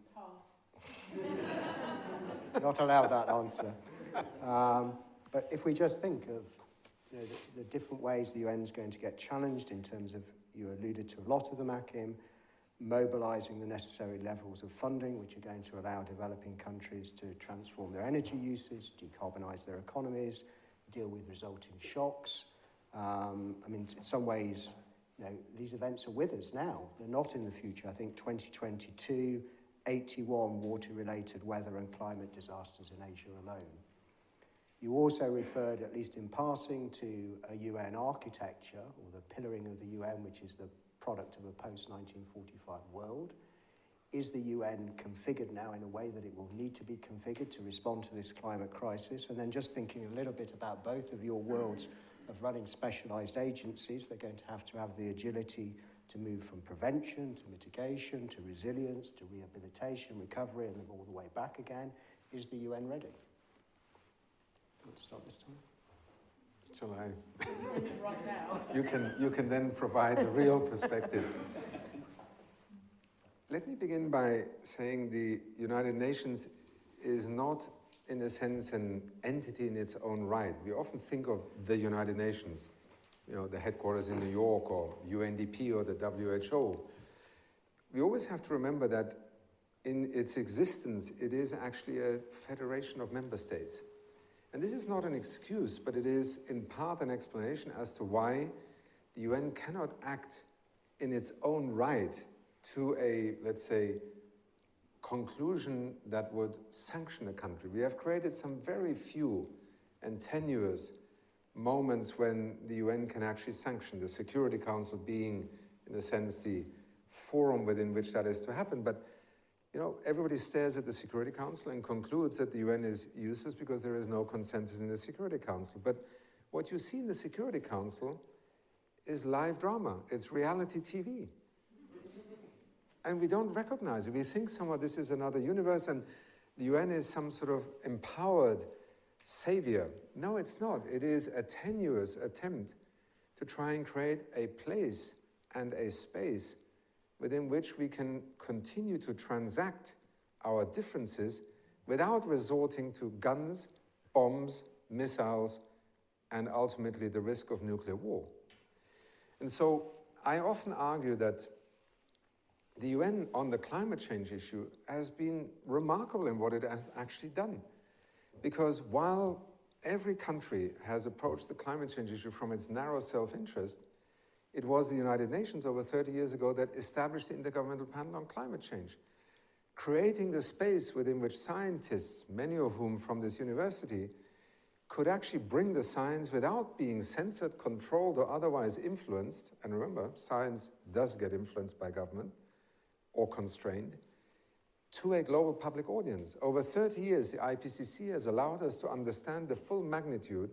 not allowed that answer. Um, but if we just think of you know, the, the, different ways the UN is going to get challenged in terms of, you alluded to a lot of them, Achim, mobilizing the necessary levels of funding which are going to allow developing countries to transform their energy uses, decarbonize their economies, deal with resulting shocks. Um, I mean, in some ways, you know, these events are with us now. They're not in the future. I think 2022, 81 water-related weather and climate disasters in Asia alone. You also referred, at least in passing, to a UN architecture, or the pillaring of the UN, which is the product of a post-1945 world. Is the UN configured now in a way that it will need to be configured to respond to this climate crisis? And then just thinking a little bit about both of your worlds of running specialized agencies, they're going to have to have the agility to move from prevention to mitigation to resilience to rehabilitation, recovery, and then all the way back again. Is the UN ready? Want to start this time? Shall I? you, can, you can then provide the real perspective. Let me begin by saying the United Nations is not, in a sense, an entity in its own right. We often think of the United Nations, you know, the headquarters in New York or UNDP or the WHO. We always have to remember that in its existence, it is actually a federation of member states. And this is not an excuse, but it is in part an explanation as to why the UN cannot act in its own right to a, let's say, conclusion that would sanction a country. We have created some very few and tenuous moments when the UN can actually sanction, the Security Council being, in a sense, the forum within which that is to happen. But you know, everybody stares at the Security Council and concludes that the UN is useless because there is no consensus in the Security Council. But what you see in the Security Council is live drama, it's reality TV. and we don't recognize it. We think somehow this is another universe and the UN is some sort of empowered savior. No, it's not. It is a tenuous attempt to try and create a place and a space within which we can continue to transact our differences without resorting to guns, bombs, missiles, and ultimately the risk of nuclear war. And so I often argue that the UN on the climate change issue has been remarkable in what it has actually done. Because while every country has approached the climate change issue from its narrow self-interest, it was the United Nations over 30 years ago that established the Intergovernmental Panel on Climate Change, creating the space within which scientists, many of whom from this university, could actually bring the science without being censored, controlled, or otherwise influenced. And remember, science does get influenced by government or constrained to a global public audience. Over 30 years, the IPCC has allowed us to understand the full magnitude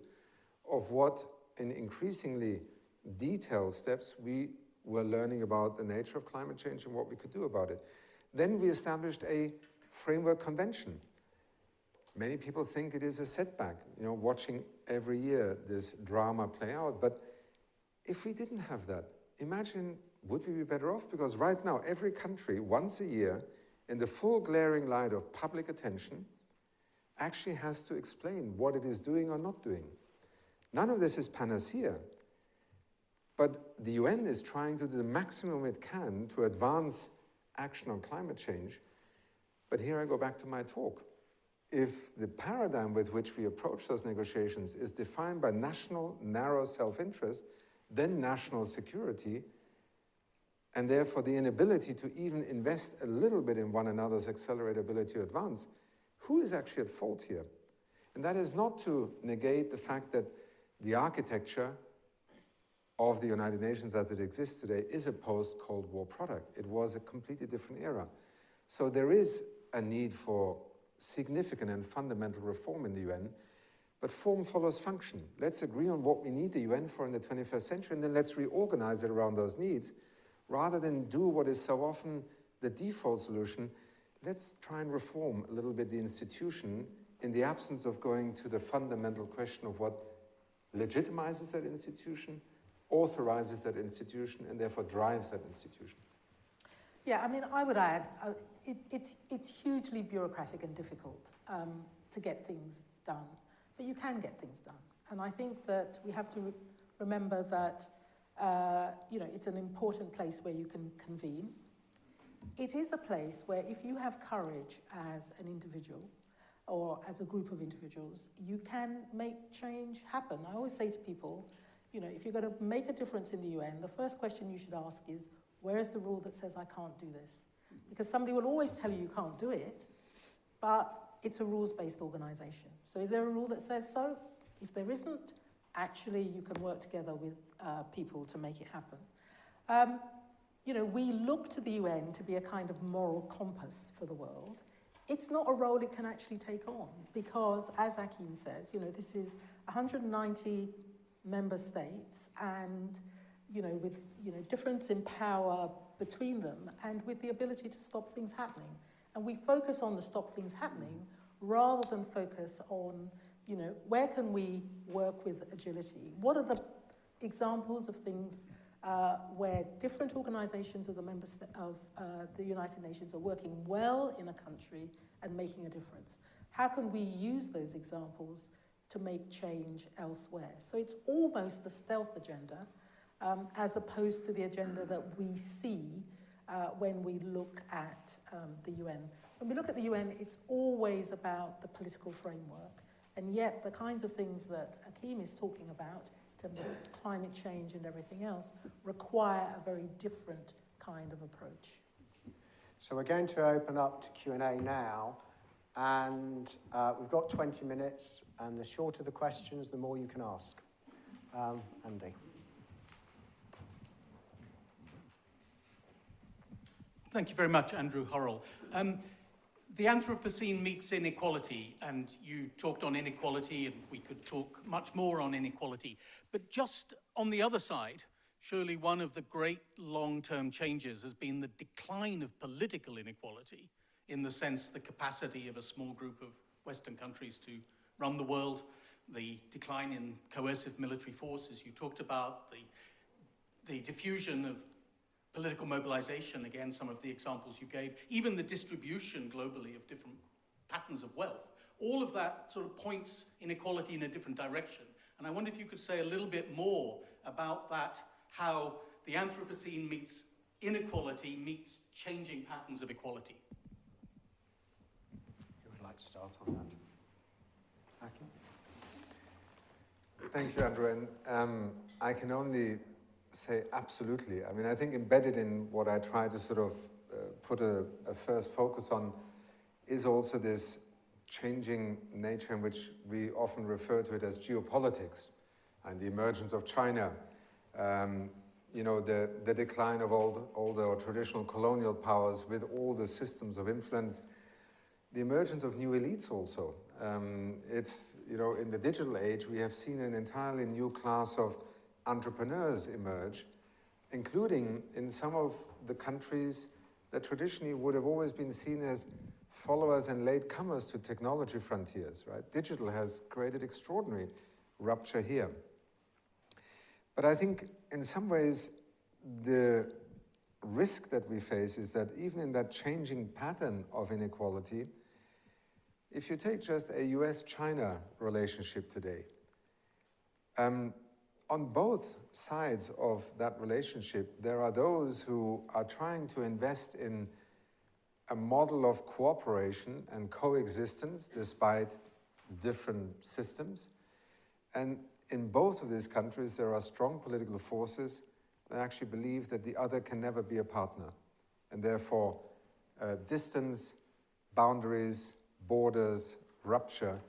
of what an increasingly detailed steps, we were learning about the nature of climate change and what we could do about it. Then we established a framework convention. Many people think it is a setback, you know, watching every year this drama play out. But if we didn't have that, imagine would we be better off? Because right now, every country, once a year, in the full glaring light of public attention, actually has to explain what it is doing or not doing. None of this is panacea. But the UN is trying to do the maximum it can to advance action on climate change. But here I go back to my talk. If the paradigm with which we approach those negotiations is defined by national narrow self interest, then national security, and therefore the inability to even invest a little bit in one another's accelerability to advance, who is actually at fault here? And that is not to negate the fact that the architecture of the United Nations as it exists today is a post Cold War product. It was a completely different era. So there is a need for significant and fundamental reform in the UN, but form follows function. Let's agree on what we need the UN for in the 21st century, and then let's reorganize it around those needs rather than do what is so often the default solution. Let's try and reform a little bit the institution in the absence of going to the fundamental question of what legitimizes that institution, authorizes that institution, and therefore drives that institution. Yeah, I mean, I would add, uh, it, it's, it's hugely bureaucratic and difficult um, to get things done, but you can get things done. And I think that we have to re remember that, uh, you know, it's an important place where you can convene. It is a place where if you have courage as an individual or as a group of individuals, you can make change happen. I always say to people, you know, if you're going to make a difference in the UN, the first question you should ask is, where is the rule that says I can't do this? Because somebody will always tell you you can't do it, but it's a rules-based organization. So is there a rule that says so? If there isn't, actually you can work together with uh, people to make it happen. Um, you know, we look to the UN to be a kind of moral compass for the world. It's not a role it can actually take on because, as Achim says, you know, this is 190 member states and you know, with you know, difference in power between them and with the ability to stop things happening. And we focus on the stop things happening rather than focus on, you know, where can we work with agility? What are the examples of things uh, where different organizations of the members of uh, the United Nations are working well in a country and making a difference? How can we use those examples to make change elsewhere? So it's almost a stealth agenda um, as opposed to the agenda that we see uh, when we look at um, the UN. When we look at the UN, it's always about the political framework, and yet the kinds of things that Achim is talking about, in terms of climate change and everything else, require a very different kind of approach. So we're going to open up to Q&A now, and uh, we've got 20 minutes, and the shorter the questions, the more you can ask. Um, Andy. Thank you very much, Andrew Hurrell. Um, the Anthropocene meets inequality, and you talked on inequality, and we could talk much more on inequality. But just on the other side, surely one of the great long-term changes has been the decline of political inequality, in the sense the capacity of a small group of Western countries to run the world, the decline in coercive military forces you talked about, the, the diffusion of political mobilization, again, some of the examples you gave, even the distribution globally of different patterns of wealth, all of that sort of points inequality in a different direction. And I wonder if you could say a little bit more about that, how the Anthropocene meets inequality meets changing patterns of equality. Start on that? Thank you, Andrew. And um, I can only say absolutely. I mean, I think embedded in what I try to sort of uh, put a, a, first focus on is also this changing nature in which we often refer to it as geopolitics and the emergence of China. Um, you know, the, the decline of old, older or traditional colonial powers with all the systems of influence, the emergence of new elites also. Um, it's, you know, in the digital age, we have seen an entirely new class of entrepreneurs emerge, including in some of the countries that traditionally would have always been seen as followers and latecomers to technology frontiers, right? Digital has created extraordinary rupture here. But I think in some ways, the risk that we face is that even in that changing pattern of inequality, if you take just a US China relationship today, Um, on both sides of that relationship, there are those who are trying to invest in a model of cooperation and coexistence despite different systems. And in both of these countries, there are strong political forces that actually believe that the other can never be a partner. And therefore, uh, distance, boundaries, borders, rupture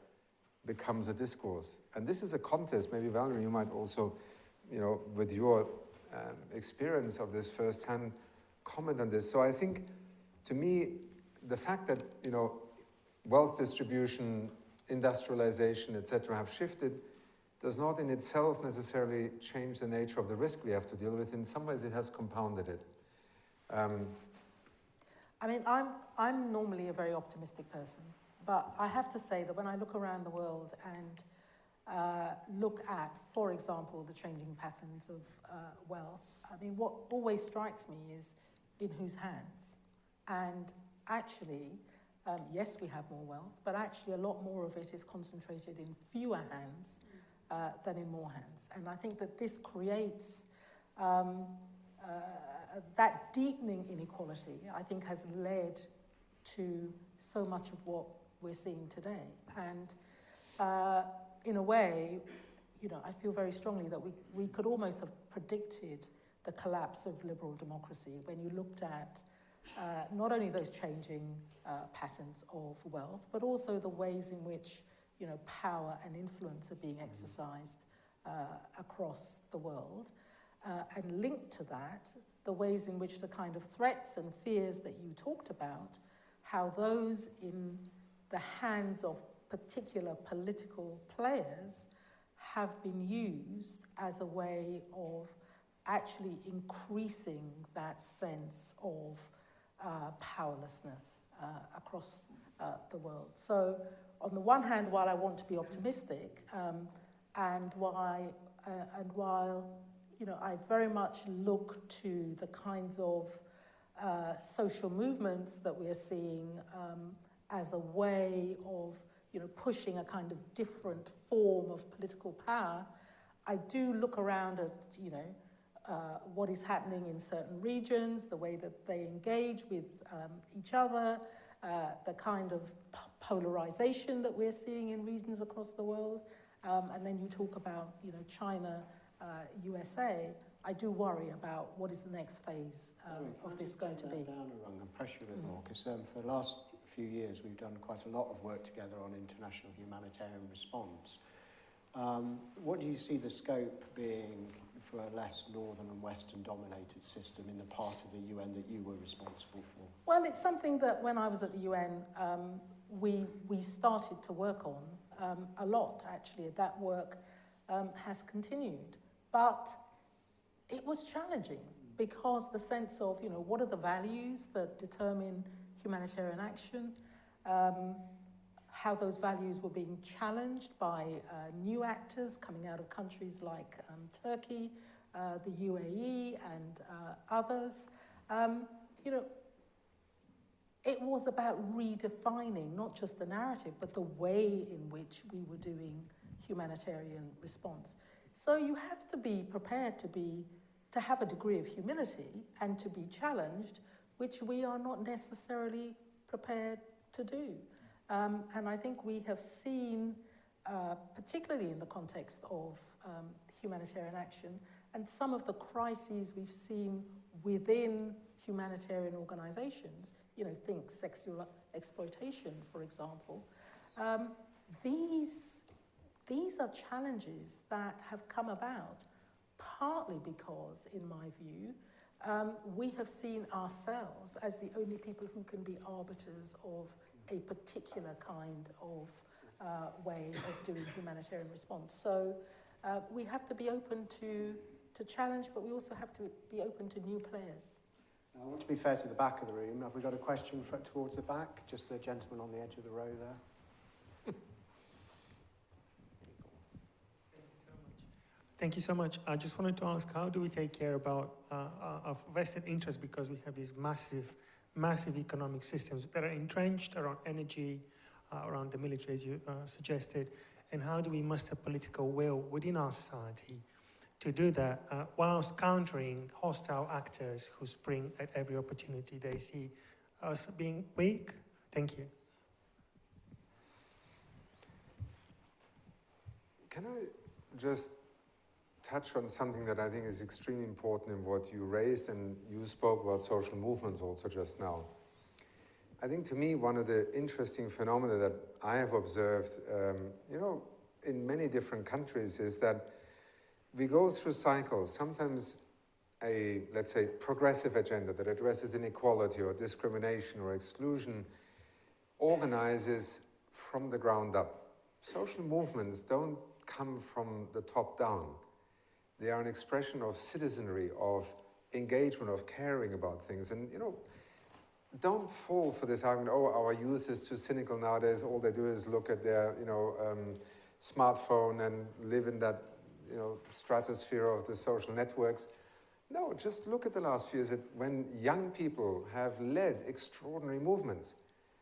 becomes a discourse. And this is a contest. Maybe Valerie, you might also, you know, with your um, experience of this firsthand, comment on this. So I think, to me, the fact that you know, wealth distribution, industrialization, etc., have shifted does not in itself necessarily change the nature of the risk we have to deal with. In some ways, it has compounded it. Um, I mean, I'm, I'm normally a very optimistic person, but I have to say that when I look around the world and uh, look at, for example, the changing patterns of uh, wealth, I mean, what always strikes me is in whose hands. And actually, um, yes, we have more wealth, but actually a lot more of it is concentrated in fewer hands uh, than in more hands. And I think that this creates um, uh, that deepening inequality, I think, has led to so much of what we're seeing today. And uh, in a way, you know, I feel very strongly that we, we could almost have predicted the collapse of liberal democracy when you looked at uh, not only those changing uh, patterns of wealth, but also the ways in which you know, power and influence are being exercised uh, across the world. Uh, and linked to that, the ways in which the kind of threats and fears that you talked about, how those in the hands of particular political players have been used as a way of actually increasing that sense of uh, powerlessness uh, across uh, the world. So, on the one hand, while I want to be optimistic, um, and why, uh, and while you know, I very much look to the kinds of uh, social movements that we're seeing um, as a way of you know, pushing a kind of different form of political power. I do look around at you know, uh, what is happening in certain regions, the way that they engage with um, each other, uh, the kind of polarization that we're seeing in regions across the world. Um, and then you talk about, you know, China, uh, USA. I do worry about what is the next phase um, of this going to be. Down a rung and pressure a bit mm. more, because um, for the last few years we've done quite a lot of work together on international humanitarian response. Um, what do you see the scope being for a less northern and western dominated system in the part of the UN that you were responsible for? Well, it's something that when I was at the UN, um, we, we started to work on um, a lot, actually. That work um, has continued. But it was challenging because the sense of, you know, what are the values that determine humanitarian action? Um, how those values were being challenged by uh, new actors coming out of countries like um, Turkey, uh, the UAE, and uh, others. Um, you know, it was about redefining not just the narrative, but the way in which we were doing humanitarian response. So you have to be prepared to be to have a degree of humility and to be challenged, which we are not necessarily prepared to do. Um, and I think we have seen, uh, particularly in the context of um, humanitarian action, and some of the crises we've seen within humanitarian organizations, you know, think sexual exploitation, for example, um, these, these are challenges that have come about partly because, in my view, um, we have seen ourselves as the only people who can be arbiters of a particular kind of uh, way of doing humanitarian response. So uh, we have to be open to, to challenge, but we also have to be open to new players. I want to be fair to the back of the room. Have we got a question for, towards the back? Just the gentleman on the edge of the row there. Thank you so much. I just wanted to ask, how do we take care about uh, uh of vested interest because we have these massive massive economic systems that are entrenched around energy, uh, around the military, as you uh, suggested. and how do we muster political will within our society to do that uh, whilst countering hostile actors who spring at every opportunity they see us being weak? Thank you. Can I just touch on something that I think is extremely important in what you raised, and you spoke about social movements also just now. I think to me, one of the interesting phenomena that I have observed, um, you know, in many different countries is that we go through cycles. Sometimes a, let's say, progressive agenda that addresses inequality or discrimination or exclusion organizes from the ground up. Social movements don't come from the top down. They are an expression of citizenry, of engagement, of caring about things. And, you know, don't fall for this argument, oh, our youth is too cynical nowadays. All they do is look at their, you know, um, smartphone and live in that, you know, stratosphere of the social networks. No, just look at the last few years when young people have led extraordinary movements,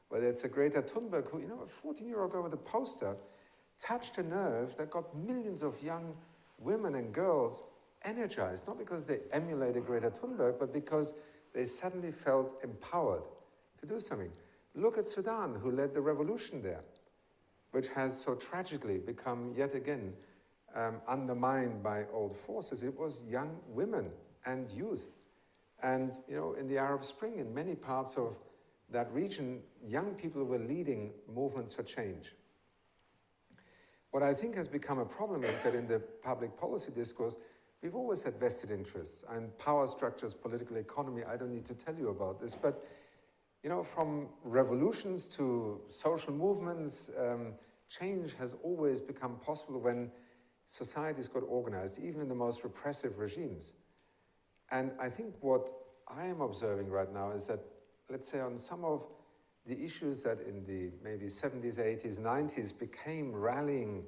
whether it's a Greta Thunberg, who, you know, a 14 year old girl with a poster touched a nerve that got millions of young women and girls energized, not because they emulated Greta Thunberg, but because they suddenly felt empowered to do something. Look at Sudan, who led the revolution there, which has so tragically become yet again um, undermined by old forces. It was young women and youth. And, you know, in the Arab Spring, in many parts of that region, young people were leading movements for change. What I think has become a problem is that in the public policy discourse, we've always had vested interests and power structures, political economy. I don't need to tell you about this, but you know, from revolutions to social movements, um, change has always become possible when societies got organized, even in the most repressive regimes. And I think what I am observing right now is that, let's say, on some of the issues that in the maybe 70s, 80s, 90s became rallying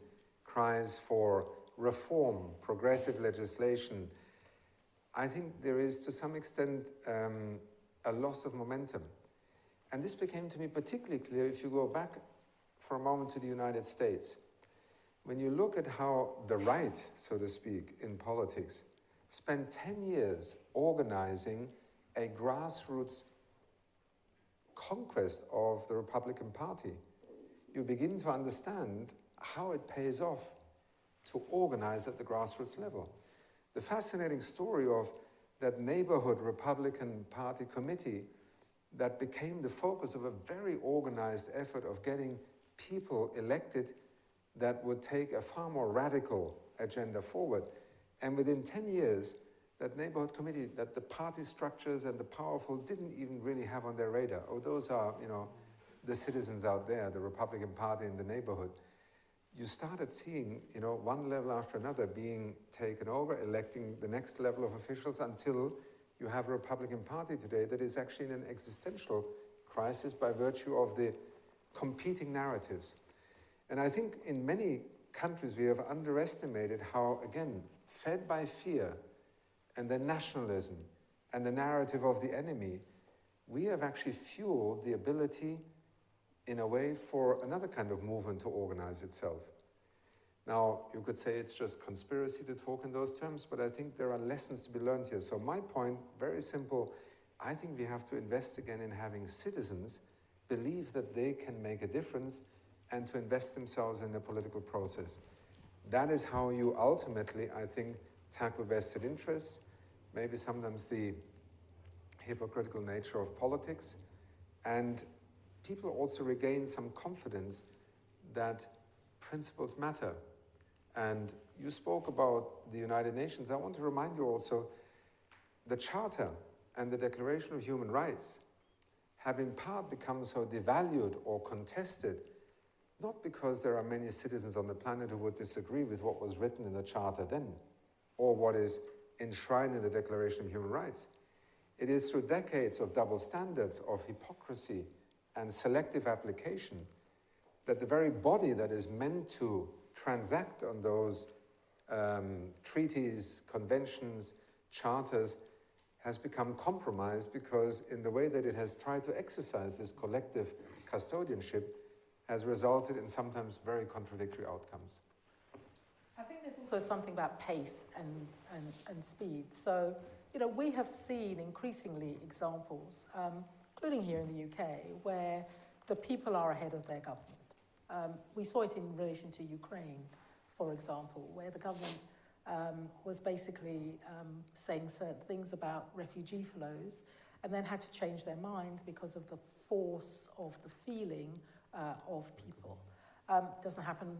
cries for reform, progressive legislation, I think there is to some extent um, a loss of momentum. And this became to me particularly clear if you go back for a moment to the United States. When you look at how the right, so to speak, in politics spent 10 years organizing a grassroots conquest of the Republican Party, you begin to understand how it pays off to organize at the grassroots level. The fascinating story of that neighborhood Republican Party committee that became the focus of a very organized effort of getting people elected that would take a far more radical agenda forward. And within 10 years, that neighborhood committee that the party structures and the powerful didn't even really have on their radar. Oh, those are, you know, the citizens out there, the Republican Party in the neighborhood. You started seeing, you know, one level after another being taken over, electing the next level of officials until you have a Republican Party today that is actually in an existential crisis by virtue of the competing narratives. And I think in many countries we have underestimated how, again, fed by fear, and the nationalism and the narrative of the enemy, we have actually fueled the ability, in a way, for another kind of movement to organize itself. Now, you could say it's just conspiracy to talk in those terms, but I think there are lessons to be learned here. So, my point, very simple I think we have to invest again in having citizens believe that they can make a difference and to invest themselves in the political process. That is how you ultimately, I think, tackle vested interests maybe sometimes the hypocritical nature of politics, and people also regain some confidence that principles matter. And you spoke about the United Nations. I want to remind you also the Charter and the Declaration of Human Rights have in part become so devalued or contested, not because there are many citizens on the planet who would disagree with what was written in the Charter then, or what is enshrined in the Declaration of Human Rights. It is through decades of double standards, of hypocrisy, and selective application that the very body that is meant to transact on those um, treaties, conventions, charters has become compromised because, in the way that it has tried to exercise this collective custodianship, has resulted in sometimes very contradictory outcomes. I think there's also something about pace and, and, and speed. So, you know, we have seen increasingly examples, um, including here in the UK, where the people are ahead of their government. Um, we saw it in relation to Ukraine, for example, where the government um, was basically um, saying certain things about refugee flows and then had to change their minds because of the force of the feeling uh, of people. Um, doesn't happen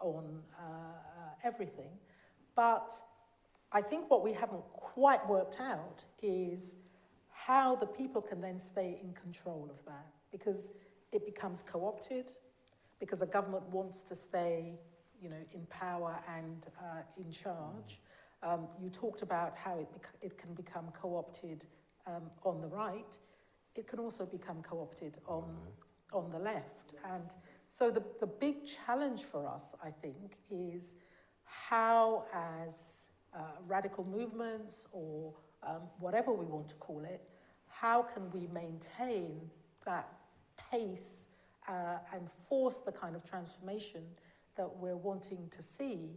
on uh, uh, everything, but I think what we haven't quite worked out is how the people can then stay in control of that because it becomes co-opted, because the government wants to stay you know, in power and uh, in charge. Um, you talked about how it, it can become co-opted um, on the right. It can also become co-opted on, on the left. And so the, the big challenge for us, I think, is how as uh, radical movements or um, whatever we want to call it, how can we maintain that pace uh, and force the kind of transformation that we're wanting to see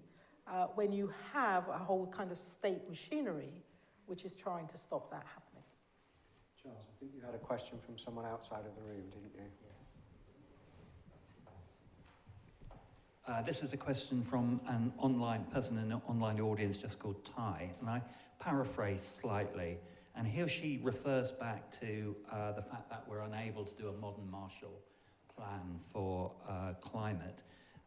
uh, when you have a whole kind of state machinery which is trying to stop that happening. Charles, I think you had a question from someone outside of the room, didn't you? Uh, this is a question from an online person in an online audience just called Ty, and I paraphrase slightly. And he or she refers back to uh, the fact that we're unable to do a modern Marshall Plan for uh, climate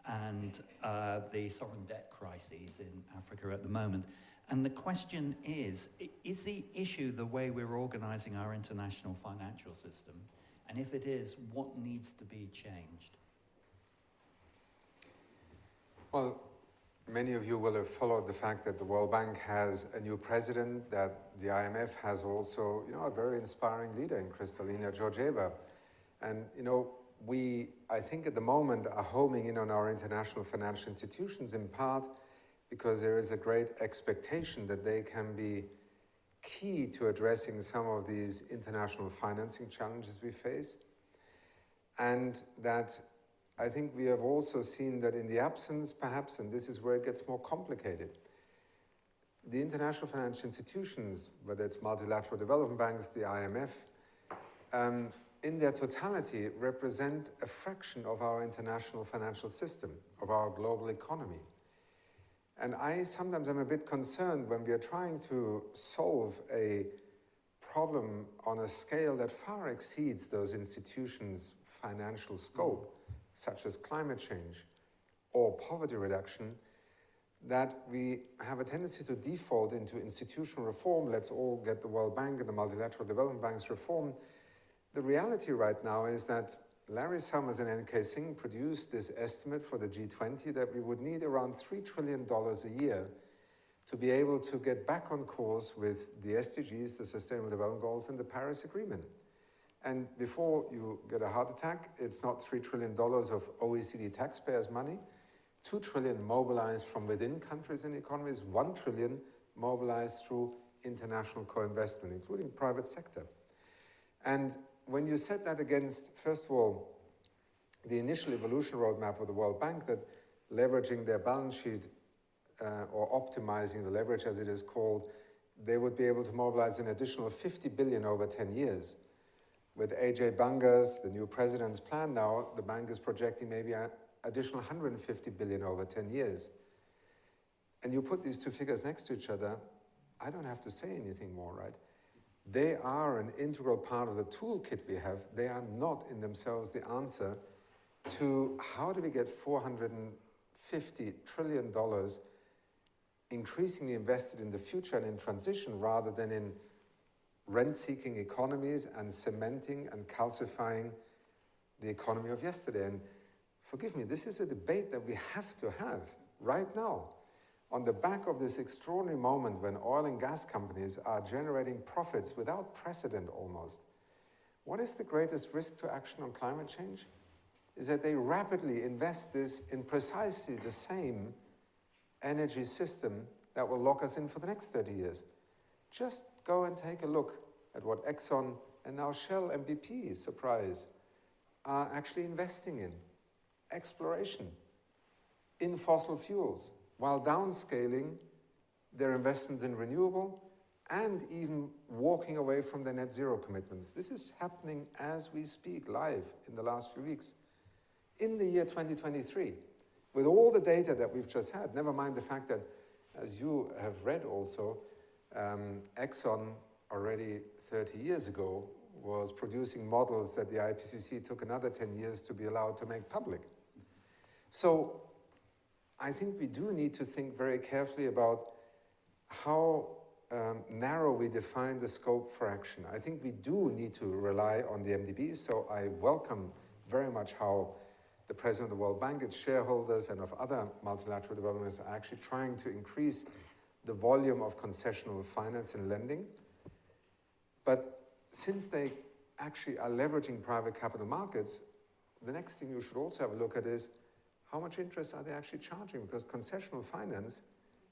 and uh, the sovereign debt crises in Africa at the moment. And the question is is the issue the way we're organizing our international financial system? And if it is, what needs to be changed? Well, many of you will have followed the fact that the World Bank has a new president, that the IMF has also, you know, a very inspiring leader in Kristalina Georgieva. And, you know, we, I think at the moment, are homing in on our international financial institutions in part because there is a great expectation that they can be key to addressing some of these international financing challenges we face. And that I think we have also seen that in the absence, perhaps, and this is where it gets more complicated, the international financial institutions, whether it's multilateral development banks, the IMF, um, in their totality represent a fraction of our international financial system, of our global economy. And I sometimes am a bit concerned when we are trying to solve a problem on a scale that far exceeds those institutions' financial scope, such as climate change or poverty reduction, that we have a tendency to default into institutional reform. Let's all get the World Bank and the multilateral development banks reformed the reality right now is that Larry Summers and N.K. Singh produced this estimate for the G20 that we would need around $3 trillion a year to be able to get back on course with the SDGs, the Sustainable Development Goals, and the Paris Agreement. And before you get a heart attack, it's not $3 trillion of OECD taxpayers' money, 2 trillion mobilized from within countries and economies, 1 trillion mobilized through international co-investment, including private sector. And when you set that against, first of all, the initial evolution roadmap of the World Bank that leveraging their balance sheet uh, or optimizing the leverage as it is called, they would be able to mobilize an additional 50 billion over 10 years. With Ajay Banga's, the new president's plan now, the bank is projecting maybe an additional 150 billion over 10 years. And you put these two figures next to each other, I don't have to say anything more, right? They are an integral part of the toolkit we have. They are not in themselves the answer to how do we get $450 trillion increasingly invested in the future and in transition rather than in rent-seeking economies and cementing and calcifying the economy of yesterday. And forgive me, this is a debate that we have to have right now on the back of this extraordinary moment when oil and gas companies are generating profits without precedent almost, what is the greatest risk to action on climate change? Is that they rapidly invest this in precisely the same energy system that will lock us in for the next 30 years. Just go and take a look at what Exxon and now Shell and BP, surprise, are actually investing in. exploration in fossil fuels while downscaling their investments in renewable and even walking away from their net zero commitments. This is happening as we speak, live in the last few weeks. In the year 2023, with all the data that we've just had, never mind the fact that, as you have read also, um, Exxon already 30 years ago was producing models that the IPCC took another 10 years to be allowed to make public. So I think we do need to think very carefully about how um, narrow we define the scope for action. I think we do need to rely on the MDBs, so I welcome very much how the President of the World Bank, its shareholders, and of other multilateral developments are actually trying to increase the volume of concessional finance and lending. But since they actually are leveraging private capital markets, the next thing you should also have a look at is how much interest are they actually charging? Because concessional finance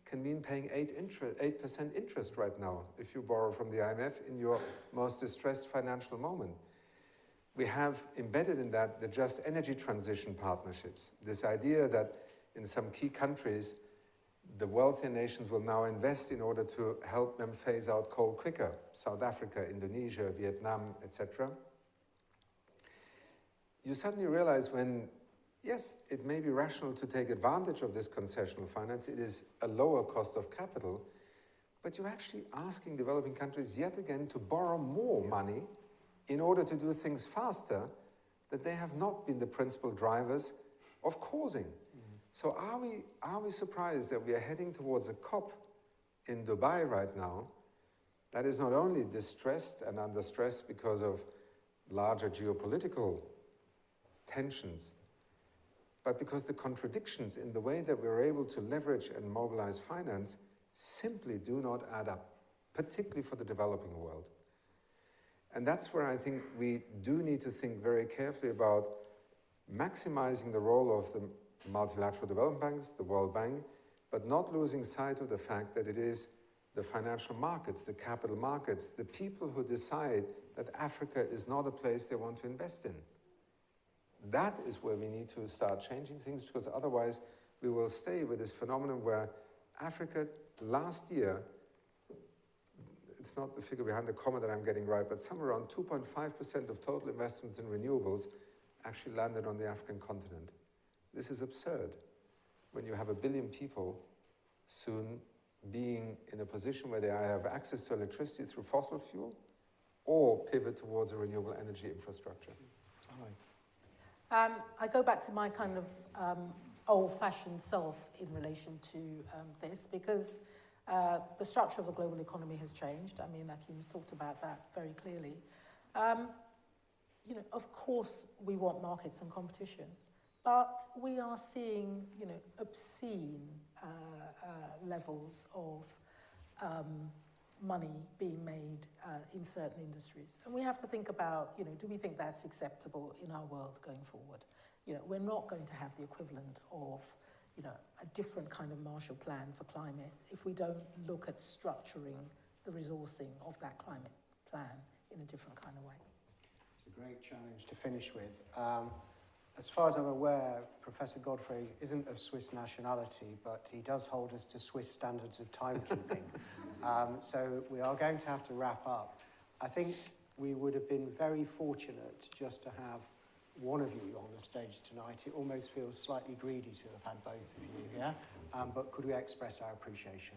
can mean paying 8%, interest, 8 interest right now if you borrow from the IMF in your most distressed financial moment. We have embedded in that the just energy transition partnerships. This idea that in some key countries, the wealthier nations will now invest in order to help them phase out coal quicker. South Africa, Indonesia, Vietnam, etc. You suddenly realize when yes, it may be rational to take advantage of this concessional finance. It is a lower cost of capital, but you're actually asking developing countries yet again to borrow more money in order to do things faster that they have not been the principal drivers of causing. So are we, are we surprised that we are heading towards a COP in Dubai right now that is not only distressed and under stress because of larger geopolitical tensions, but because the contradictions in the way that we're able to leverage and mobilize finance simply do not add up, particularly for the developing world. And that's where I think we do need to think very carefully about maximizing the role of the multilateral development banks, the World Bank, but not losing sight of the fact that it is the financial markets, the capital markets, the people who decide that Africa is not a place they want to invest in. That is where we need to start changing things because otherwise we will stay with this phenomenon where Africa last year, it's not the figure behind the comma that I'm getting right, but somewhere around 2.5% of total investments in renewables actually landed on the African continent. This is absurd when you have a billion people soon being in a position where they have access to electricity through fossil fuel or pivot towards a renewable energy infrastructure. Um, I go back to my kind of um, old-fashioned self in relation to um, this because uh, the structure of the global economy has changed. I mean, Achim's talked about that very clearly. Um, you know, of course, we want markets and competition, but we are seeing, you know, obscene uh, uh, levels of um, money being made uh, in certain industries. And we have to think about, you know, do we think that's acceptable in our world going forward? You know, we're not going to have the equivalent of, you know, a different kind of Marshall Plan for climate if we don't look at structuring the resourcing of that climate plan in a different kind of way. It's a great challenge to finish with. Um, as far as I'm aware, Professor Godfrey isn't of Swiss nationality, but he does hold us to Swiss standards of timekeeping. um, so we are going to have to wrap up. I think we would have been very fortunate just to have one of you on the stage tonight. It almost feels slightly greedy to have had both of you here, um, but could we express our appreciation?